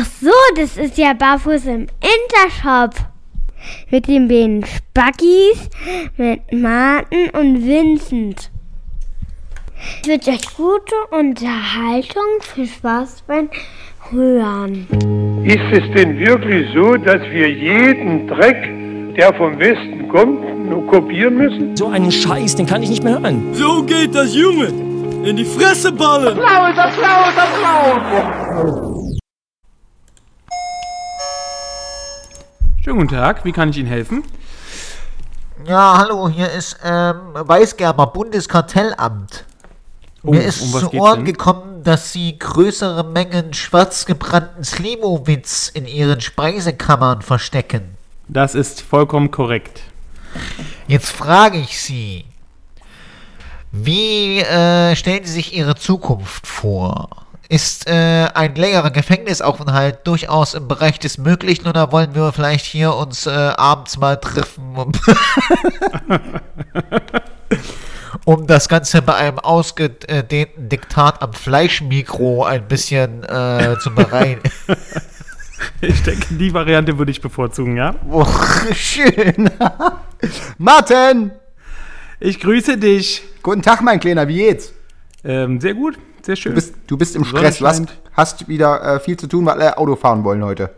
Ach so, das ist ja Barfuß im Intershop. Mit den beiden Spackis, mit Martin und Vincent. Ich wünsche euch gute Unterhaltung, viel Spaß beim Hören. Ist es denn wirklich so, dass wir jeden Dreck, der vom Westen kommt, nur kopieren müssen? So einen Scheiß, den kann ich nicht mehr hören. So geht das, Junge. In die Fresse ballen. Applaus, Applaus, Applaus! Schönen guten Tag, wie kann ich Ihnen helfen? Ja, hallo, hier ist ähm, Weißgerber Bundeskartellamt. Oh, Mir ist um was zu Ohren denn? gekommen, dass Sie größere Mengen schwarz gebrannten Slimowitz in Ihren Speisekammern verstecken. Das ist vollkommen korrekt. Jetzt frage ich Sie, wie äh, stellen Sie sich Ihre Zukunft vor? Ist äh, ein längerer Gefängnisaufenthalt durchaus im Bereich des Möglichen oder wollen wir vielleicht hier uns äh, abends mal treffen, um, um das Ganze bei einem ausgedehnten Diktat am Fleischmikro ein bisschen äh, zu bereinigen? Ich denke, die Variante würde ich bevorzugen, ja? oh, schön. Martin! Ich grüße dich. Guten Tag, mein Kleiner, wie geht's? Ähm, sehr gut, sehr schön. Du bist, du bist im Stress, hast, hast wieder äh, viel zu tun, weil alle Auto fahren wollen heute.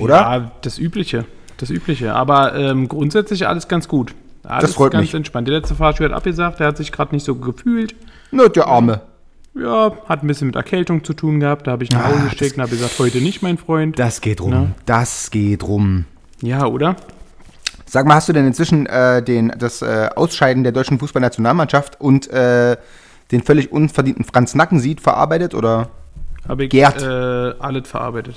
oder? Ja, das Übliche. Das Übliche. Aber ähm, grundsätzlich alles ganz gut. Alles freut ganz mich. entspannt. Der letzte Fahrschule hat abgesagt, der hat sich gerade nicht so gefühlt. Nö, der Arme. Ja, hat ein bisschen mit Erkältung zu tun gehabt. Da habe ich nach Hause Ah, geschickt und habe gesagt, heute nicht, mein Freund. Das geht rum. Na? Das geht rum. Ja, oder? Sag mal, hast du denn inzwischen äh, den, das äh, Ausscheiden der deutschen Fußballnationalmannschaft und äh, den völlig unverdienten Franz Nackensied verarbeitet? Oder? Habe ich Gerd. äh, alles verarbeitet.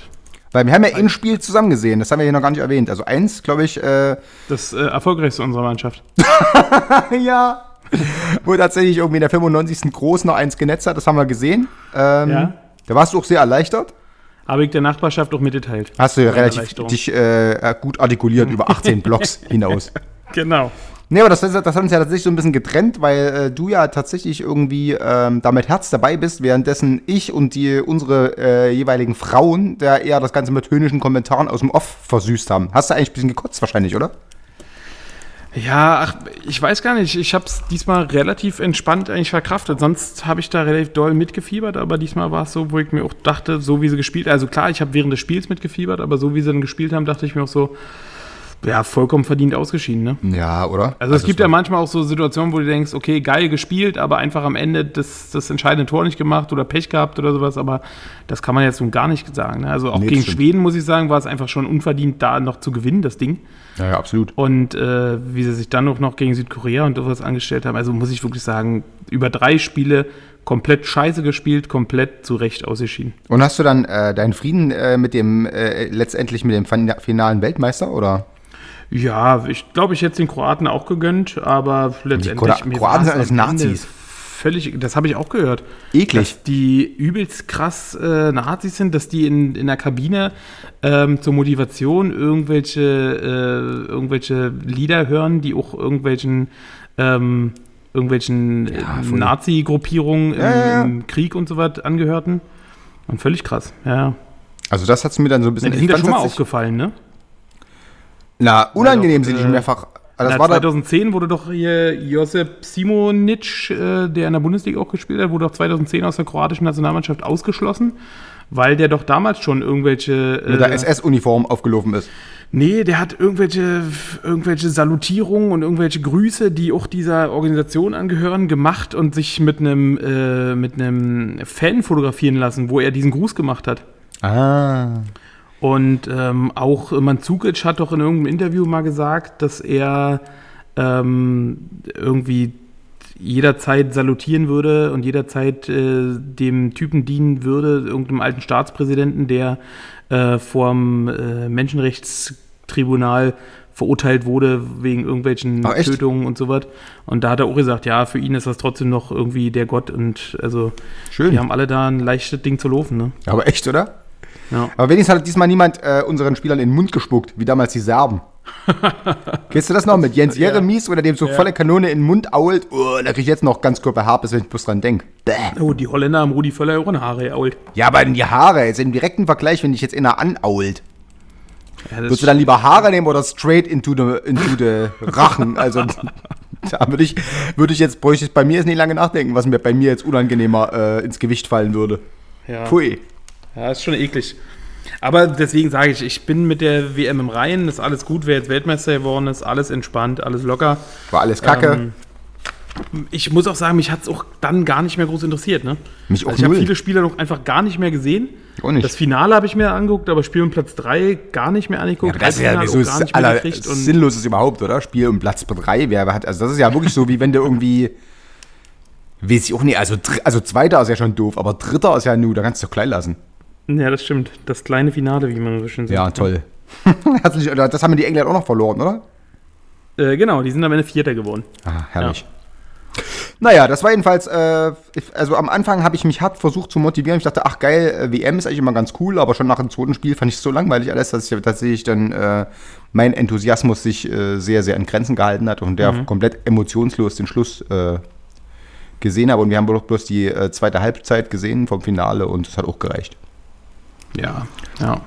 Weil wir haben ja im Spiel zusammen gesehen, das haben wir hier noch gar nicht erwähnt. Also eins, glaube ich, äh, Das äh, erfolgreichste unserer Mannschaft. ja, wo tatsächlich irgendwie in der 95. Groß noch eins genetzt hat, das haben wir gesehen. Ähm, Ja. Da warst du auch sehr erleichtert. Habe ich der Nachbarschaft auch mitgeteilt. Hast du ja relativ dich äh, gut artikuliert über 18 Blocks hinaus. Genau. Nee, aber das, das hat uns ja tatsächlich so ein bisschen getrennt, weil äh, du ja tatsächlich irgendwie ähm, da mit Herz dabei bist, währenddessen ich und die unsere äh, jeweiligen Frauen da eher das Ganze mit höhnischen Kommentaren aus dem Off versüßt haben. Hast du eigentlich ein bisschen gekotzt wahrscheinlich, oder? Ja, ach, ich weiß gar nicht. Ich habe es diesmal relativ entspannt eigentlich verkraftet. Sonst habe ich da relativ doll mitgefiebert, aber diesmal war es so, wo ich mir auch dachte, so wie sie gespielt Also klar, ich habe während des Spiels mitgefiebert, aber so wie sie dann gespielt haben, dachte ich mir auch so, ja, vollkommen verdient ausgeschieden, ne? Ja, oder? Also, es gibt ja manchmal auch so Situationen, wo du denkst, okay, geil gespielt, aber einfach am Ende das, das entscheidende Tor nicht gemacht oder Pech gehabt oder sowas, aber das kann man jetzt nun gar nicht sagen. Ne? Also auch Nee, gegen. Schweden, muss ich sagen, war es einfach schon unverdient, da noch zu gewinnen, das Ding. Ja, ja, absolut. Und äh, wie sie sich dann auch noch gegen Südkorea und sowas angestellt haben, also muss ich wirklich sagen, über drei Spiele komplett scheiße gespielt, komplett zu Recht ausgeschieden. Und hast du dann äh, deinen Frieden äh, mit dem, äh, letztendlich mit dem fin- finalen Weltmeister, oder? Ja, ich glaube, ich hätte es den Kroaten auch gegönnt, aber letztendlich. Kroa- mir Kroaten sind alles Nazis. Völlig, das habe ich auch gehört. Eklig. Dass die übelst krass äh, Nazis sind, dass die in, in der Kabine ähm, zur Motivation irgendwelche, äh, irgendwelche Lieder hören, die auch irgendwelchen, ähm, irgendwelchen äh, voll. Nazi-Gruppierungen im, Ja, ja, ja. im Krieg und so was angehörten. Und völlig krass, ja. Also das hat es mir dann so ein ja bisschen... die sind ja schon mal aufgefallen, ne? Na, unangenehm sind die äh, schon mehrfach. Das war da, 2010 wurde doch hier Josep Simonic, äh, der in der Bundesliga auch gespielt hat, wurde doch 2010 aus der kroatischen Nationalmannschaft ausgeschlossen, weil der doch damals schon irgendwelche. mit der äh, SS-Uniform aufgelaufen ist. Nee, der hat irgendwelche, irgendwelche Salutierungen und irgendwelche Grüße, die auch dieser Organisation angehören, gemacht und sich mit einem, äh, mit einem Fan fotografieren lassen, wo er diesen Gruß gemacht hat. Ah. Und ähm, auch Manzukic hat doch in irgendeinem Interview mal gesagt, dass er ähm, irgendwie jederzeit salutieren würde und jederzeit äh, dem Typen dienen würde, irgendeinem alten Staatspräsidenten, der äh, vom äh, Menschenrechtstribunal verurteilt wurde wegen irgendwelchen Ach? Tötungen und so was. Und da hat er auch gesagt, ja, für ihn ist das trotzdem noch irgendwie der Gott und also Schön. die haben alle da ein leichtes Ding zu laufen, ne? Aber echt, oder? Ja. Aber wenigstens hat diesmal niemand äh, unseren Spielern in den Mund gespuckt, wie damals die Serben. Kennst du das noch mit Jens Jeremies oder dem so volle Kanone in den Mund ault? Oh, da krieg ich jetzt noch ganz Körperherpes, wenn ich bloß dran denke. Oh, die Holländer haben Rudi Völler auch eine Haare geault. Ja, aber in die Haare, jetzt im direkten Vergleich, wenn dich jetzt einer anault. Ja, Würdest du dann lieber Haare nehmen oder straight into the, into the Rachen? Also, da würde ich, würde ich jetzt, bräuchte ich bei mir jetzt nicht lange nachdenken, was mir bei mir jetzt unangenehmer äh, ins Gewicht fallen würde. ja. Pui. Ja, ist schon eklig. Aber deswegen sage ich, ich bin mit der WM im Rhein, ist alles gut, wer jetzt Weltmeister geworden ist, alles entspannt, alles locker. War alles kacke. Ähm, ich muss auch sagen, mich hat es auch dann gar nicht mehr groß interessiert. Ne? Mich auch also ich habe viele Spiele noch einfach gar nicht mehr gesehen. Auch nicht. Das Finale habe ich mir angeguckt, aber Spiel um Platz 3 gar nicht mehr angeguckt. Ja, das ist ja so mehr aller, sinnloses überhaupt, oder? Spiel um Platz 3, wer hat, also das ist ja wirklich so, wie wenn du irgendwie, weiß ich auch nicht, also, also Zweiter ist ja schon doof, aber Dritter ist ja nur, da kannst du doch klein lassen. Ja, das stimmt. Das kleine Finale, wie man so schön sagt. Ja, toll. Herzlich, oder das haben die Engländer auch noch verloren, oder? Äh, genau, die sind am Ende Vierter geworden. Ah, herrlich. Naja, das war jedenfalls, äh, also am Anfang habe ich mich hart versucht zu motivieren. Ich dachte, ach geil, äh, WM ist eigentlich immer ganz cool, aber schon nach dem zweiten Spiel fand ich es so langweilig alles, dass ich tatsächlich dann äh, mein Enthusiasmus sich äh, sehr, sehr in Grenzen gehalten hat und der komplett emotionslos den Schluss äh, gesehen habe. Und wir haben bloß bloß die äh, zweite Halbzeit gesehen vom Finale und es hat auch gereicht. Ja, ja.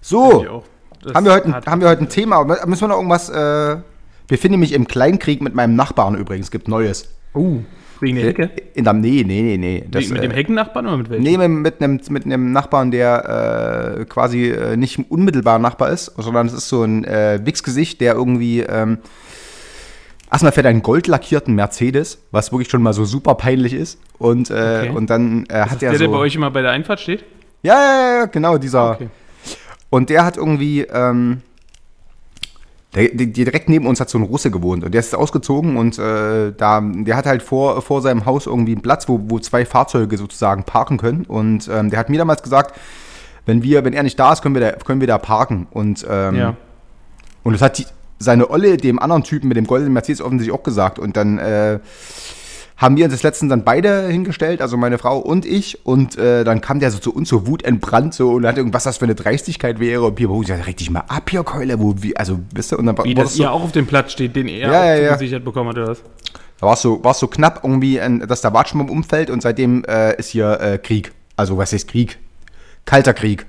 So, haben wir, heute, haben wir heute ein Thema? Müssen wir noch irgendwas, äh, befinde mich im Kleinkrieg mit meinem Nachbarn übrigens, gibt Neues. Uh, wegen der Hecke? In der, nee, nee, nee, nee. Das, Wegen- mit dem äh, Heckennachbarn oder mit welchem? Nee, mit, mit, einem, mit einem Nachbarn, der äh, quasi äh, nicht ein unmittelbarer Nachbar ist, sondern es ist so ein äh, Wichsgesicht, der irgendwie. Ähm, erstmal fährt er einen goldlackierten Mercedes, was wirklich schon mal so super peinlich ist. Und, äh, Okay. und dann äh, Ist hat das er der, so. der bei euch immer bei der Einfahrt steht? Ja, ja, ja, genau, dieser. Okay. Und der hat irgendwie. Ähm, der, der, der direkt neben uns hat so ein Russe gewohnt und der ist ausgezogen und äh, da, der hat halt vor, vor seinem Haus irgendwie einen Platz, wo, wo zwei Fahrzeuge sozusagen parken können. Und ähm, der hat mir damals gesagt, wenn wir, wenn er nicht da ist, können wir da, können wir da parken. Und, ähm, Ja. und das hat die, seine Olle dem anderen Typen mit dem goldenen Mercedes offensichtlich auch gesagt. Und dann äh, haben wir uns das letzten dann beide hingestellt, also meine Frau und ich. Und äh, dann kam der so zu uns so wutentbrannt so und hat irgendwas, das für eine Dreistigkeit wäre. Und wir, ja, reg dich mal ab hier, Keule. Wo, wie, also, wisst ihr, und dann war Wie, dass das so, ihr auch auf dem Platz steht, den er Ja, ja, zugesichert bekommen hat, oder was? da war es so, war's so knapp irgendwie, äh, dass der Watschmann umfällt und seitdem äh, ist hier äh, Krieg. Also, was heißt Krieg? Kalter Krieg.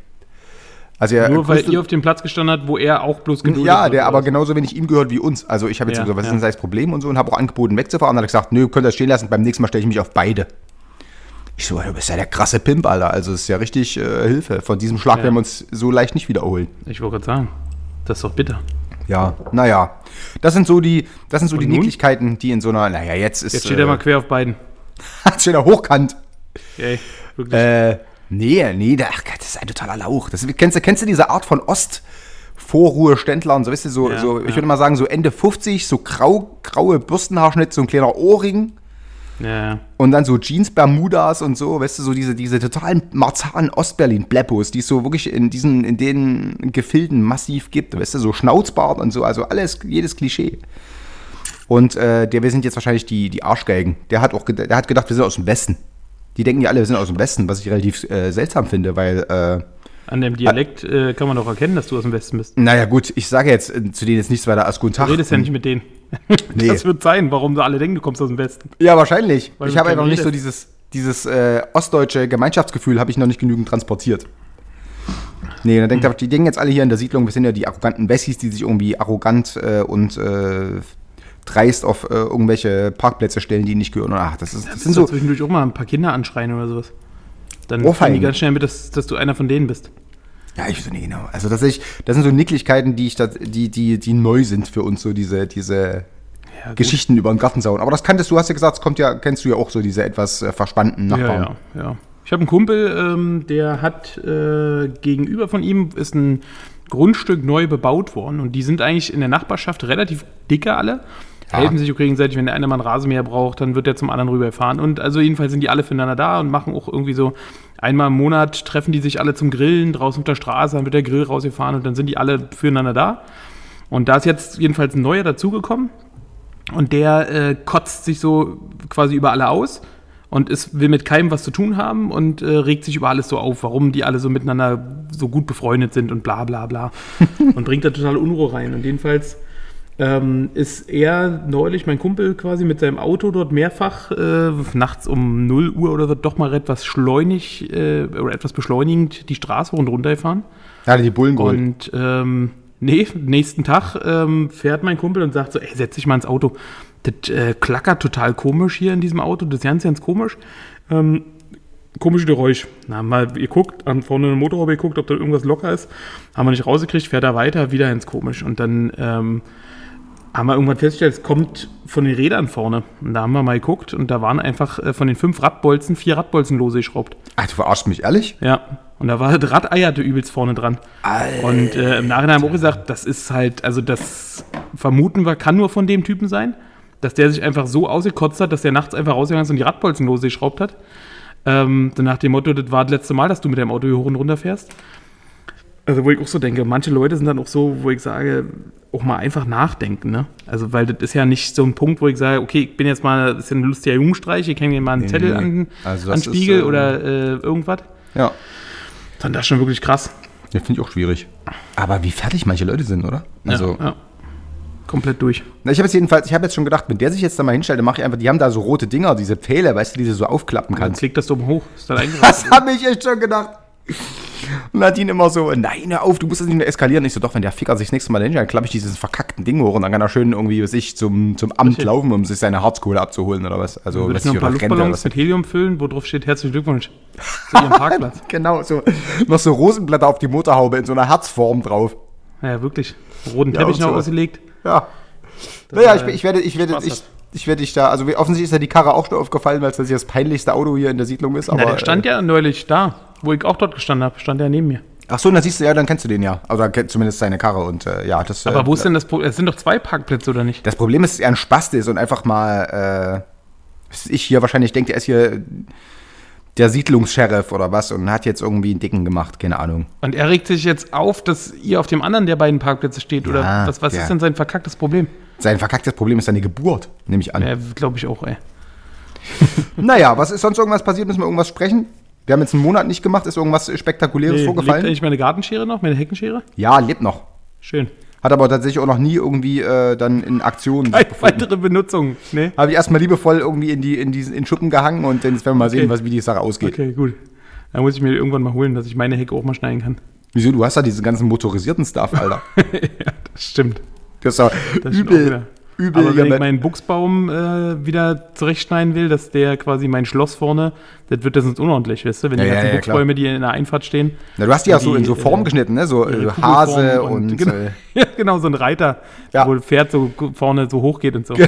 Also, er Nur weil ihr auf dem Platz gestanden habt, wo er auch bloß geduldet Ja, der aber was? genauso wenig ihm gehört wie uns. Also ich habe jetzt Ja, gesagt, was ja. ist denn das Problem und so und habe auch angeboten wegzufahren. Dann hat er gesagt, nö, könnt ihr das stehen lassen, beim nächsten Mal stelle ich mich auf beide. Ich so, du bist ja der krasse Pimp, Alter. Also es ist ja richtig äh, Hilfe. Von diesem Schlag Ja. werden wir uns so leicht nicht wiederholen. Ich wollte gerade sagen, das ist doch bitter. Ja, naja. Das sind so die, das sind so Und die nun? Nicklichkeiten, die in so einer, naja, jetzt ist. Jetzt steht er mal quer auf beiden. jetzt steht er hochkant. Ey, wirklich. Äh, nee, nee, der, ach Gott, das ist ein totaler Lauch. Das, kennst, du, kennst du diese Art von Ost? Vorruheständler und so, weißt du, so, Ja, so ich ja. würde mal sagen, so Ende 50, so grau, graue Bürstenhaarschnitt, so ein kleiner Ohrring ja, und dann so Jeans, Bermudas und so, weißt du, so diese, diese totalen marzanen Ostberlin-Bleppos, die es so wirklich in diesen, in den Gefilden massiv gibt, weißt du, so Schnauzbart und so, also alles, jedes Klischee. Und äh, der, wir sind jetzt wahrscheinlich die, die Arschgeigen. Der hat auch der hat gedacht, wir sind aus dem Westen. Die denken ja alle, wir sind aus dem Westen, was ich relativ äh, seltsam finde, weil, äh, An dem Dialekt äh, kann man doch erkennen, dass du aus dem Westen bist. naja gut, ich sage jetzt äh, zu denen jetzt nichts weiter als Guten Tag. Du redest ja nicht mit denen. Nee. Das wird sein, warum alle denken, du kommst aus dem Westen. Ja, wahrscheinlich. Weil ich habe einfach nicht so dieses, dieses äh, ostdeutsche Gemeinschaftsgefühl, habe ich noch nicht genügend transportiert. Nee, dann denkt er, die denken jetzt alle hier in der Siedlung, wir sind ja die arroganten Wessis, die sich irgendwie arrogant äh, und äh, dreist auf äh, irgendwelche Parkplätze stellen, die nicht gehören. Ach, das, ist, das sind so zwischendurch auch mal ein paar Kinder anschreien oder sowas. Dann kriegen die ganz schnell mit, dass, dass du einer von denen bist. Ja, ich weiß nicht genau. Also tatsächlich, das sind so Nicklichkeiten, die ich da, die, die, die neu sind für uns, so diese, diese Ja. Geschichten über den Gartenzaun. Aber das kanntest du, hast ja gesagt, es kommt ja, kennst du ja auch so diese etwas äh, verspannten Nachbarn. Ja, ja, ja. Ich habe einen Kumpel, ähm, der hat äh, gegenüber von ihm ist ein Grundstück neu bebaut worden und die sind eigentlich in der Nachbarschaft relativ dicke alle. Ja. Helfen sich auch gegenseitig, wenn der eine mal einen Rasenmäher braucht, dann wird der zum anderen rüberfahren. Und also jedenfalls sind die alle füreinander da und machen auch irgendwie so einmal im Monat treffen die sich alle zum Grillen draußen auf der Straße, dann wird der Grill rausgefahren und dann sind die alle füreinander da. Und da ist jetzt jedenfalls ein neuer dazugekommen und der äh, kotzt sich so quasi über alle aus und ist, will mit keinem was zu tun haben und äh, regt sich über alles so auf, warum die alle so miteinander so gut befreundet sind und bla bla bla. und bringt da total Unruhe rein. Und jedenfalls ähm, ist er neulich, mein Kumpel quasi, mit seinem Auto dort mehrfach äh, nachts um 0 Uhr oder so doch mal etwas schleunig äh, oder etwas beschleunigend die Straße hoch und runter gefahren. Ja, die Bullen geholt. Und ähm, nee, nächsten Tag ähm, fährt mein Kumpel und sagt so, ey, setz dich mal ins Auto. Das äh, klackert total komisch hier in diesem Auto, das ist ganz, ganz komisch. Ähm, komische Geräusch. Na, haben mal geguckt, haben vorne eine Motorhaube geguckt, ob da irgendwas locker ist. Haben wir nicht rausgekriegt, fährt er weiter, wieder ins Komisch. Und dann ähm, haben wir irgendwann festgestellt, es kommt von den Rädern vorne. Und da haben wir mal geguckt und da waren einfach äh, von den fünf Radbolzen vier Radbolzen losgeschraubt. Ach, du verarschst mich ehrlich? Ja. Und da war das Rad eierte übelst vorne dran. Und äh, im Nachhinein haben wir auch gesagt, das ist halt, also das vermuten wir, kann nur von dem Typen sein, dass der sich einfach so ausgekotzt hat, dass der nachts einfach rausgegangen ist und die Radbolzen losgeschraubt hat. Ähm, nach dem Motto, das war das letzte Mal, dass du mit deinem Auto hier hoch und runter fährst. Also, wo ich auch so denke, manche Leute sind dann auch so, wo ich sage, auch mal einfach nachdenken, ne? Also, weil das ist ja nicht so ein Punkt, wo ich sage, okay, ich bin jetzt mal, das ist ja ein lustiger Jungstreich, ich hänge mir mal einen Nee, Zettel nee. an, Also an das ist, Spiegel äh, oder äh, irgendwas. Ja. Dann das schon wirklich krass. Ja, finde ich auch schwierig. Aber wie fertig manche Leute sind, oder? Also, ja, ja. Komplett durch. Na, ich habe jetzt jedenfalls, ich habe jetzt schon gedacht, wenn der sich jetzt da mal hinstellt, dann mache ich einfach, die haben da so rote Dinger, diese Pfähle, weißt du, die du so aufklappen Dann kannst. klickt das oben hoch. Ist dann. Das habe ich echt schon gedacht. Und Nadine immer so, nein, hör auf, du musst das nicht mehr eskalieren. Ich so, doch, wenn der Ficker sich das nächste Mal hinstellt, dann klappe ich dieses verkackten Ding hoch und dann kann er schön irgendwie sich zum, zum Amt Richtig. laufen, um sich seine Harzkohle abzuholen oder was. Also, Würde was ich noch ein paar Luftballons was. mit Helium füllen, wo drauf steht, herzlichen Glückwunsch zu Ihrem Parkplatz. Genau, so, noch so Rosenblätter auf die Motorhaube in so einer Herzform drauf. Ja, wirklich. Roten Ja, Teppich und noch sowas. ausgelegt. Ja. Naja, ich, ich werde, ich werde, ich, hat. Ich werde dich da, also offensichtlich ist ja die Karre auch schon aufgefallen, weil es das das peinlichste Auto hier in der Siedlung ist. Aber, Na, der stand ja neulich da, wo ich auch dort gestanden habe. Stand der neben mir. Äh, ach so, dann siehst du, ja, dann kennst du den ja. Also kennt zumindest seine Karre und äh, ja, das. Aber äh, wo ist denn das Problem? Es sind doch zwei Parkplätze, oder nicht? Das Problem ist, dass er ein Spast ist und einfach mal, äh, ich hier wahrscheinlich denke, er ist hier der Siedlungssheriff oder was und hat jetzt irgendwie einen Dicken gemacht, keine Ahnung. Und er regt sich jetzt auf, dass ihr auf dem anderen der beiden Parkplätze steht. oder Ja, was, was ja. ist denn sein verkacktes Problem? Sein verkacktes Problem ist seine Geburt, nehme ich an. Ja, glaube ich auch, ey. Naja, was ist sonst irgendwas passiert? Müssen wir irgendwas sprechen? Wir haben jetzt einen Monat nicht gemacht. Ist irgendwas Spektakuläres Nee, lebt vorgefallen? eigentlich meine Gartenschere noch, meine Heckenschere? Ja, lebt noch. Schön. Hat aber tatsächlich auch noch nie irgendwie äh, dann in Aktion. Keine weitere Benutzung. Nee? Habe ich erstmal liebevoll irgendwie in die in diesen in Schuppen gehangen und dann werden wir mal sehen, Okay. was, wie die Sache ausgeht. Okay, gut. Dann muss ich mir irgendwann mal holen, dass ich meine Hecke auch mal schneiden kann. Wieso? Du hast ja diesen ganzen motorisierten Stuff, Alter. ja, das stimmt. Das ist ja Das übel, übel. Aber wenn ich ja, meinen Buchsbaum äh, wieder zurechtschneiden will, dass der quasi mein Schloss vorne, das wird das sonst unordentlich, weißt du? Wenn die Ja, ja, ganzen ja, klar. Buchsbäume, die in der Einfahrt stehen. Na, du hast die ja so die, in so Form äh, geschnitten, ne? So äh, Hase und, genau, äh, ja, genau, so ein Reiter, Ja. wo das Pferd so vorne so hoch geht und so. ja,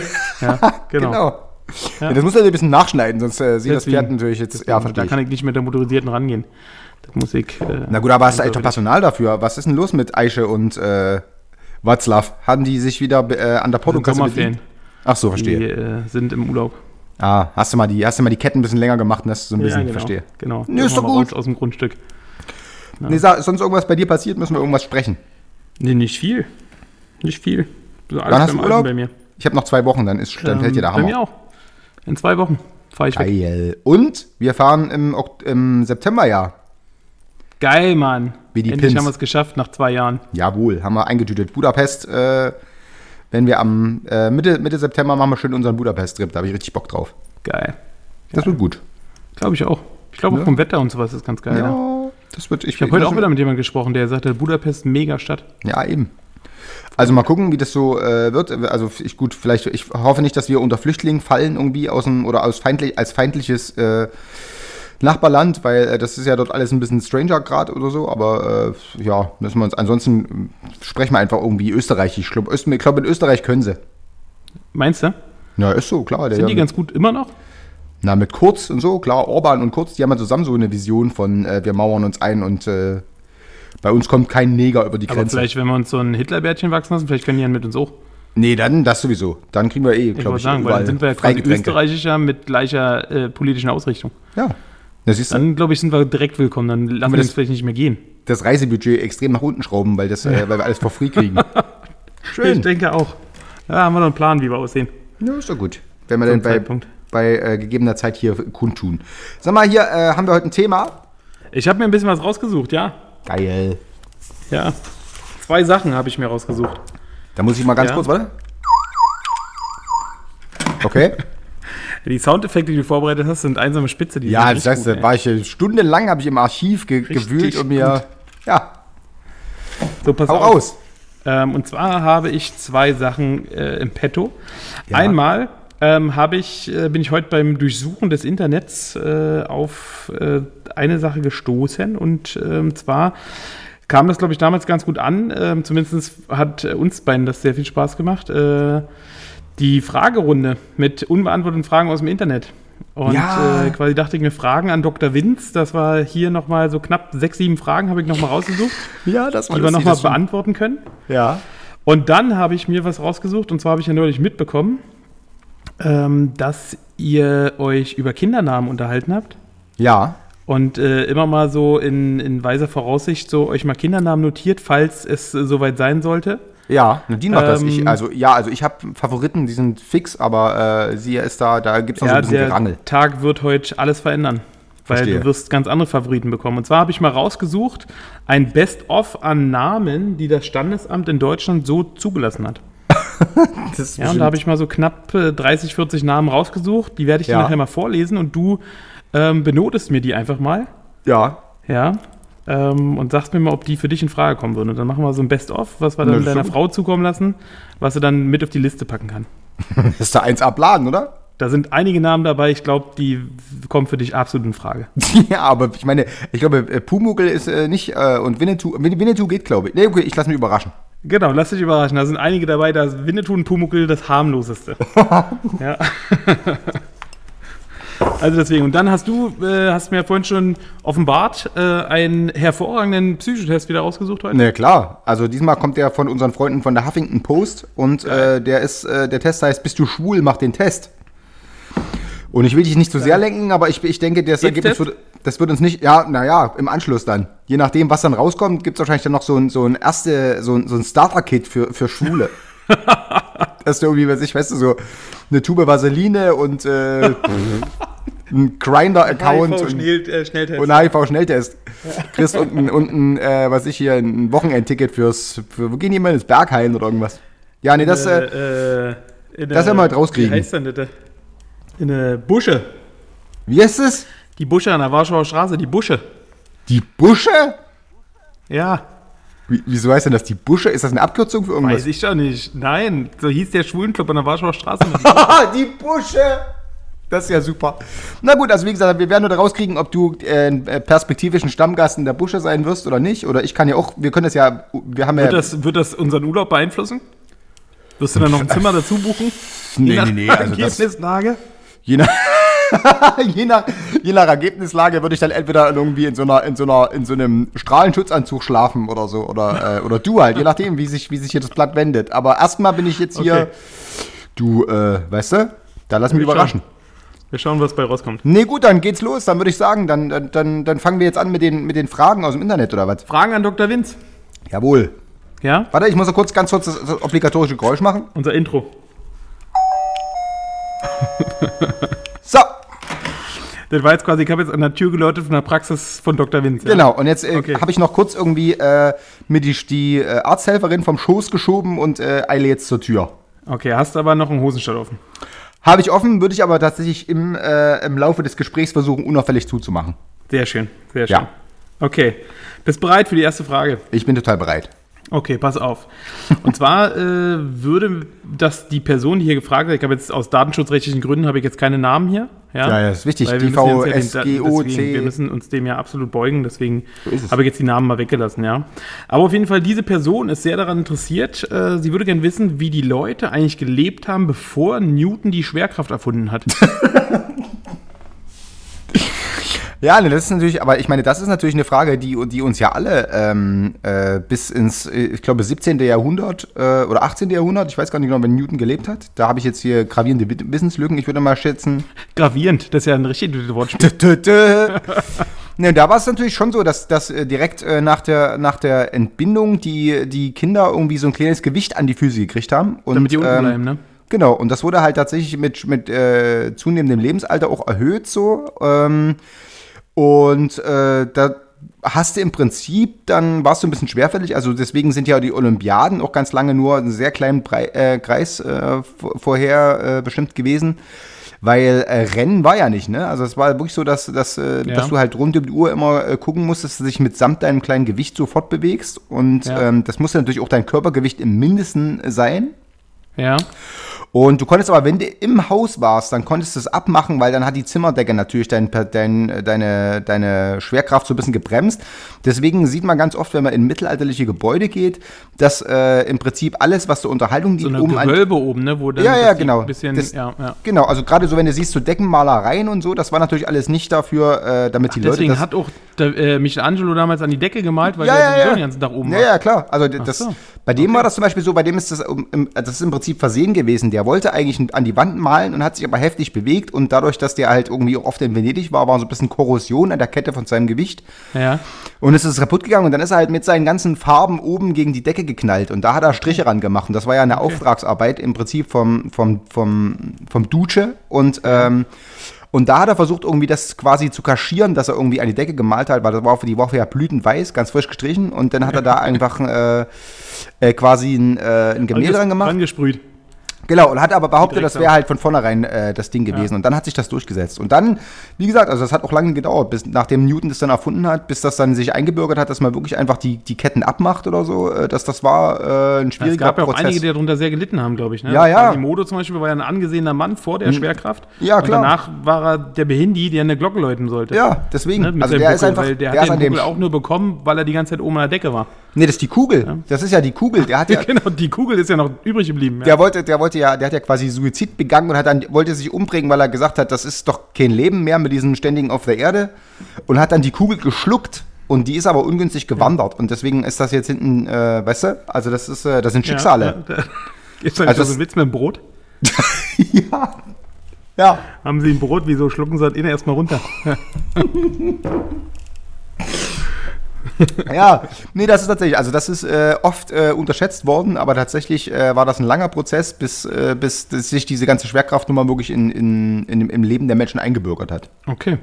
genau. genau. Ja. das muss er ein bisschen nachschneiden, sonst äh, sieht das Pferd natürlich jetzt. Ja, da kann ich. ich nicht mit der motorisierten rangehen. Das muss ich. Äh, Na gut, aber hast du eindeutig- Personal dafür? Was ist denn los mit Eiche und äh, Watzlaw? Haben die sich wieder äh, an der Portokasse bedient? Ach so, Die verstehe. äh, sind im Urlaub. Ah, hast du mal die, hast du mal die Ketten ein bisschen länger gemacht und das so ein bisschen, genau. verstehe. Genau. Nee, ist doch gut. Aus dem Grundstück. Nee, sag, sonst irgendwas bei dir passiert, müssen wir irgendwas sprechen. Nee, nicht viel. Nicht viel. So alles Wann hast du Urlaub? bei mir. Ich habe noch zwei Wochen, dann, ist, dann fällt dir der Ähm, Bei mir Hammer. auch. In zwei Wochen fahre ich weg. Geil. Und wir fahren im, im September ja. Geil, Mann. Wie die Endlich Pins. haben wir es geschafft nach zwei Jahren. Jawohl, haben wir eingetütet. Budapest, äh, wenn wir am äh, Mitte, Mitte September machen wir schön unseren Budapest-Trip. Da habe ich richtig Bock drauf. Geil. Das wird gut. Glaube ich auch. Ich glaube Ja. auch vom Wetter und sowas ist ganz geil. Ja. Ja, das wird. Ich, Ich habe heute auch wieder mit jemandem gesprochen, der sagte, Budapest mega Stadt. Ja, eben. Also mal gucken, wie das so äh, wird. Also ich gut, vielleicht, ich hoffe nicht, dass wir unter Flüchtlingen fallen irgendwie aus dem oder aus feindlich, als feindliches äh, Nachbarland, weil äh, das ist ja dort alles ein bisschen stranger gerade oder so, aber äh, ja, müssen wir uns ansonsten äh, sprechen wir einfach irgendwie österreichisch. Ich glaube, ich glaub, in Österreich können sie. Meinst du? Ja, ist so, klar. Sind die ganz gut immer noch? na, mit Kurz und so, klar, Orban und Kurz, die haben ja zusammen so eine Vision von äh, wir mauern uns ein und äh, bei uns kommt kein Neger über die Aber Grenze. vielleicht, wenn wir uns so ein Hitlerbärtchen wachsen lassen, vielleicht können die ja mit uns auch. Nee, dann das sowieso. Dann kriegen wir eh, Ich glaube wollte ich, sagen, weil dann sind wir ja quasi. Österreichischer mit gleicher äh, politischen Ausrichtung. Ja. Das ist Dann, glaube ich, sind wir direkt willkommen. Dann lassen wir das- uns vielleicht nicht mehr gehen. das Reisebudget extrem nach unten schrauben, weil, das, äh, weil wir alles for free kriegen. Ich denke auch. Ja, haben wir noch einen Plan, wie wir aussehen. ja, ist doch gut. Wenn wir dann bei, Zeitpunkt. bei äh, gegebener Zeit hier kundtun. Sag mal, hier äh, haben wir heute ein Thema. Ich habe mir ein bisschen was rausgesucht, ja. Geil. Ja. Zwei Sachen habe ich mir rausgesucht. Da muss ich mal ganz Ja. kurz, warte. Okay. Die Soundeffekte, die du vorbereitet hast, sind einsame Spitze. Die Ja, das heißt, da war ich äh, stundenlang, habe ich im Archiv ge Richtig gewühlt und mir. gut. Ja, So, pass hau auf. raus. Ähm, und zwar habe ich zwei Sachen äh, im Petto. Ja. Einmal ähm, ich, äh, bin ich heute beim Durchsuchen des Internets äh, auf äh, eine Sache gestoßen. Und ähm, zwar kam das, glaube ich, damals ganz gut an. Ähm, zumindest hat äh, uns beiden das sehr viel Spaß gemacht. Äh, die Fragerunde mit unbeantworteten Fragen aus dem Internet. Und Ja. äh, quasi dachte ich mir Fragen an Dr. Winz. Das war hier nochmal so knapp sechs, sieben Fragen, habe ich nochmal rausgesucht, Ja, das die wir nochmal beantworten können. Ja. Und dann habe ich mir was rausgesucht, und zwar habe ich ja neulich mitbekommen, ähm, dass ihr euch über Kindernamen unterhalten habt Ja. und äh, immer mal so in, in weiser Voraussicht so euch mal Kindernamen notiert, falls es äh, soweit sein sollte. Ja, Nadine macht das. Ich, Ähm, also, ja, also ich habe Favoriten, die sind fix, aber äh, sie ist da, da gibt es noch so Ja, ein bisschen der Gerangel. Tag wird heute alles verändern. Weil Verstehe. du wirst ganz andere Favoriten bekommen. Und zwar habe ich mal rausgesucht, ein Best-of an Namen, die das Standesamt in Deutschland so zugelassen hat. Ja, und da habe ich mal so knapp äh, 30, 40 Namen rausgesucht. Die werde ich dir Ja. nachher mal vorlesen und du ähm, benotest mir die einfach mal. ja. Ja. Ähm, und sagst mir mal, ob die für dich in Frage kommen würden. Und dann machen wir so ein Best-of, was wir dann ist deiner. Frau zukommen lassen, was sie dann mit auf die Liste packen kann. Das ist der 1A-Plan, oder? Da sind einige Namen dabei, ich glaube, die kommen für dich absolut in Frage. ja, aber ich meine, ich glaube, äh, Pumuckl ist äh, nicht äh, und Winnetou, Win- Winnetou geht, glaube ich. Nee, okay, ich lasse mich überraschen. Genau, lass dich überraschen. Da sind einige dabei, da ist Winnetou und Pumuckl das harmloseste. ja. Also deswegen, und dann hast du, äh, hast mir vorhin schon offenbart, äh, einen hervorragenden Psychotest wieder ausgesucht heute. Ne, klar. Also diesmal kommt der von unseren Freunden von der Huffington Post und äh, der ist, äh, der Test heißt, bist du schwul, mach den Test. Und ich will dich nicht zu sehr lenken, aber ich, ich denke, das Ergebnis wird, das wird uns nicht, ja, naja, im Anschluss dann. Je nachdem, was dann rauskommt, gibt es wahrscheinlich dann noch so ein, so ein erste, so ein, so ein Starter-Kit für, für Schwule. das ist irgendwie, weiß ich, weißt du, so eine Tube Vaseline und äh, ein Grinder-Account und, Schnell, äh, und einen HIV-Schnelltest. Kriegst und ein, und ein äh, was ich hier, ein Wochenendticket fürs, für, wo gehen die mal ins Berghain oder irgendwas? Ja, nee, das, äh, äh, äh, das werden wir halt rauskriegen. Wie heißt denn das? In eine Busche. wie heißt es? Die Busche an der Warschauer Straße, die Busche. Die Busche? Ja, Wie, wieso heißt denn das die Busche? Ist das eine Abkürzung für irgendwas? weiß ich doch nicht. Nein, so hieß der Schwulenclub an der Warschauer Straße. Ah, die Busche! Das ist ja super. Na gut, also wie gesagt, wir werden nur rauskriegen, ob du äh, äh, perspektivischen Stammgast in der Busche sein wirst oder nicht. Oder ich kann ja auch, wir können das ja, wir haben ja. Wird das, wird das unseren Urlaub beeinflussen? Wirst du dann noch ein Zimmer dazu buchen? nee, nee, nee, also Ergebnislage? je, nach, je, nach, je nach Ergebnislage würde ich dann entweder irgendwie in so einer, in so einer, in so einem Strahlenschutzanzug schlafen oder so. Oder, äh, oder du halt, je nachdem, wie sich, wie sich hier das Blatt wendet. Aber erstmal bin ich jetzt hier. Okay. Du, äh, weißt du? Da lass mich überraschen. Wir schauen, was bei rauskommt. Nee, gut, dann geht's los. Dann würde ich sagen, dann, dann, dann, fangen wir jetzt an mit den, mit den Fragen aus dem Internet oder was? Fragen an Dr. Winz. Jawohl. Ja? Warte, ich muss noch kurz, ganz kurz das, das obligatorische Geräusch machen. Unser Intro. So, Das war jetzt quasi, ich habe jetzt an der Tür geläutet von der Praxis von Dr. Winz. Ja? genau. Und jetzt äh, Okay. habe ich noch kurz irgendwie äh, mir die, die äh, Arzthelferin vom Schoß geschoben und äh, eile jetzt zur Tür. Okay, hast aber noch einen Hosenstall offen. Habe ich offen, würde ich aber tatsächlich im, äh, im Laufe des Gesprächs versuchen, unauffällig zuzumachen. Sehr schön, sehr schön. Ja. Okay, bist bereit für die erste Frage? Ich bin total bereit. Okay, pass auf. Und zwar äh, würde das die Person, die hier gefragt hat, ich habe jetzt aus datenschutzrechtlichen Gründen habe ich jetzt keine Namen hier. Ja, Ja, ja, ist wichtig. Weil wir den- DVSGOC. deswegen, Wir müssen uns dem ja absolut beugen, deswegen habe ich jetzt die Namen mal weggelassen, ja. Aber auf jeden Fall, diese Person ist sehr daran interessiert. Äh, sie würde gerne wissen, wie die Leute eigentlich gelebt haben, bevor Newton die Schwerkraft erfunden hat. Ja, ne, das ist natürlich, aber ich meine, das ist natürlich eine Frage, die, die uns ja alle ähm, äh, bis ins, äh, ich glaube, 17. Jahrhundert äh, oder 18. Jahrhundert, ich weiß gar nicht genau, wenn Newton gelebt hat. Da habe ich jetzt hier gravierende Wi- Wissenslücken. Ich würde mal schätzen. Gravierend, das ist ja ein richtig gutes Wortspiel. Ne, da war es natürlich schon so, dass, dass äh, direkt äh, nach, der, nach der Entbindung die, die Kinder irgendwie so ein kleines Gewicht an die Füße gekriegt haben. Und, Damit die unten ähm, bleiben, ne? Genau, und das wurde halt tatsächlich mit, mit äh, zunehmendem Lebensalter auch erhöht so. Ähm, und äh, da hast du im Prinzip, dann warst du ein bisschen schwerfällig. Also deswegen sind ja die Olympiaden auch ganz lange nur einen sehr kleinen Brei äh, Kreis äh, vor- vorher äh, bestimmt gewesen. Weil äh, Rennen war ja nicht, ne? Also es war wirklich so, dass, dass, äh, Ja. dass du halt rund um die Uhr immer gucken musst, dass du dich mitsamt deinem kleinen Gewicht so fortbewegst. Und Ja. ähm, das musste natürlich auch dein Körpergewicht im Mindesten sein. Ja. Und du konntest aber, wenn du im Haus warst, dann konntest du es abmachen, weil dann hat die Zimmerdecke natürlich dein, dein, deine, deine Schwerkraft so ein bisschen gebremst. Deswegen sieht man ganz oft, wenn man in mittelalterliche Gebäude geht, dass äh, im Prinzip alles, was zur Unterhaltung So dient, eine oben an, oben, ne? Wo dann Ja, ja, genau. Ein bisschen, Das- ja, ja. Genau, also gerade so, wenn du siehst, so Deckenmalereien und so, das war natürlich alles nicht dafür, äh, damit die Leute Deswegen hat auch der, äh, Michelangelo damals an die Decke gemalt, weil ja, der ja, sowieso ja. den ganzen Tag oben ja, war. ja, klar. Also das, so. bei dem war das zum Beispiel so, bei dem ist das, um, im, das ist im Prinzip versehen gewesen. Der wollte eigentlich an die Wand malen und hat sich aber heftig bewegt und dadurch, dass der halt irgendwie oft in Venedig war, war so ein bisschen Korrosion an der Kette von seinem Gewicht. Ja. Und es ist kaputt gegangen und dann ist er halt mit seinen ganzen Farben oben gegen die Decke geknallt und da hat er Striche ran gemacht und das war ja eine Auftragsarbeit im Prinzip vom, vom, vom, vom Duce und ähm, und da hat er versucht, irgendwie das quasi zu kaschieren, dass er irgendwie an die Decke gemalt hat, weil das war für die Woche ja blütenweiß, ganz frisch gestrichen. Und dann hat er da einfach äh, äh, quasi ein, äh, ein Gemälde dran gemacht. Angesprüht. Genau, und hat aber behauptet, das wäre halt von vornherein äh, das Ding gewesen. Und dann hat sich das durchgesetzt. Und dann, wie gesagt, also das hat auch lange gedauert, bis nachdem Newton das dann erfunden hat, bis das dann sich eingebürgert hat, dass man wirklich einfach die, die Ketten abmacht oder so. Äh, dass das war äh, ein Ja, schwieriger es gab ja auch Prozess. einige, die darunter sehr gelitten haben, glaube ich. Ne? Ja, ja. Quasimodo zum Beispiel war ja ein angesehener Mann vor der Schwerkraft. Ja, klar. Und danach war er der Behindi, der eine Glocke läuten sollte. ja, deswegen. Ne? Also der Buckel, ist einfach, weil der, der hat den. Buckel auch nur bekommen, weil er die ganze Zeit oben an der Decke war. Nee, das ist die Kugel. Das ist ja die Kugel. Der hat ja, genau, die Kugel ist ja noch übrig geblieben. Ja. Der wollte, der wollte ja, der hat ja quasi Suizid begangen und hat dann, wollte sich umbringen, weil er gesagt hat, das ist doch kein Leben mehr mit diesem ständigen auf der Erde und hat dann die Kugel geschluckt und die ist aber ungünstig gewandert und deswegen ist das jetzt hinten, äh, weißt du, also das ist, äh, das sind Schicksale. Ja, ja. Gibt's da Also also so einen Witz mit dem Brot? Ja. ja. Haben Sie ein Brot, wieso schlucken Sie das innen erstmal runter? Ja, nee, das ist tatsächlich, also das ist äh, oft äh, unterschätzt worden, aber tatsächlich äh, war das ein langer Prozess, bis, äh, bis sich diese ganze Schwerkraftnummer wirklich in, in, in, im Leben der Menschen eingebürgert hat. Okay.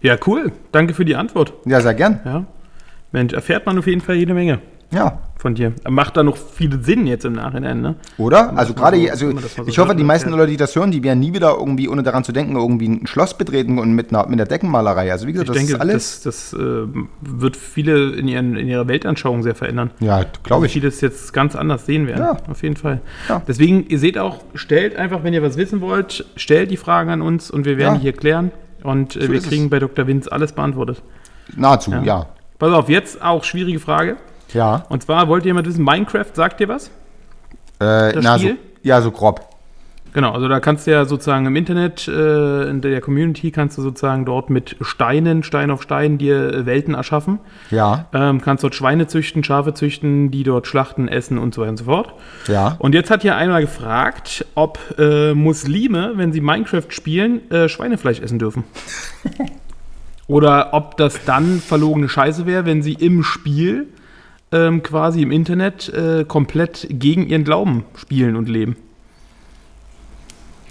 Ja, cool. Danke für die Antwort. Ja, sehr gern. Ja. Mensch, erfährt man auf jeden Fall jede Menge Ja. von dir. Macht da noch viel Sinn jetzt im Nachhinein, ne? Oder? Also gerade, so- also so ich hoffe, die meisten. Leute, die das hören, die werden nie wieder irgendwie, ohne daran zu denken, irgendwie ein Schloss betreten und mit einer, mit einer Deckenmalerei. Also wie gesagt, Ich das denke, ist alles. das, das äh, wird viele in, ihren, in ihrer Weltanschauung sehr verändern. ja, glaube ich. Die das jetzt ganz anders sehen werden. Ja. Auf jeden Fall. Ja. Deswegen, ihr seht auch, stellt einfach, wenn ihr was wissen wollt, stellt die Fragen an uns und wir werden Ja. die hier klären. Und äh, So wir ist es. kriegen bei Dr. Winz alles beantwortet. Nahezu, ja. Pass auf, jetzt auch schwierige Frage. Ja. Und zwar, wollt ihr jemand wissen, Minecraft, sagt ihr was? Äh, Das na, so, Spiel? ja, so grob. Genau, also da kannst du ja sozusagen im Internet, äh, in der Community, kannst du sozusagen dort mit Steinen, Stein auf Stein, dir äh, Welten erschaffen. Ja, Ähm, kannst dort Schweine züchten, Schafe züchten, die dort schlachten, essen und so weiter und so fort. ja. Und jetzt hat hier einer gefragt, ob äh, Muslime, wenn sie Minecraft spielen, äh, Schweinefleisch essen dürfen. Oder ob das dann verlogene Scheiße wäre, wenn sie im Spiel ähm, quasi im Internet äh, komplett gegen ihren Glauben spielen und leben.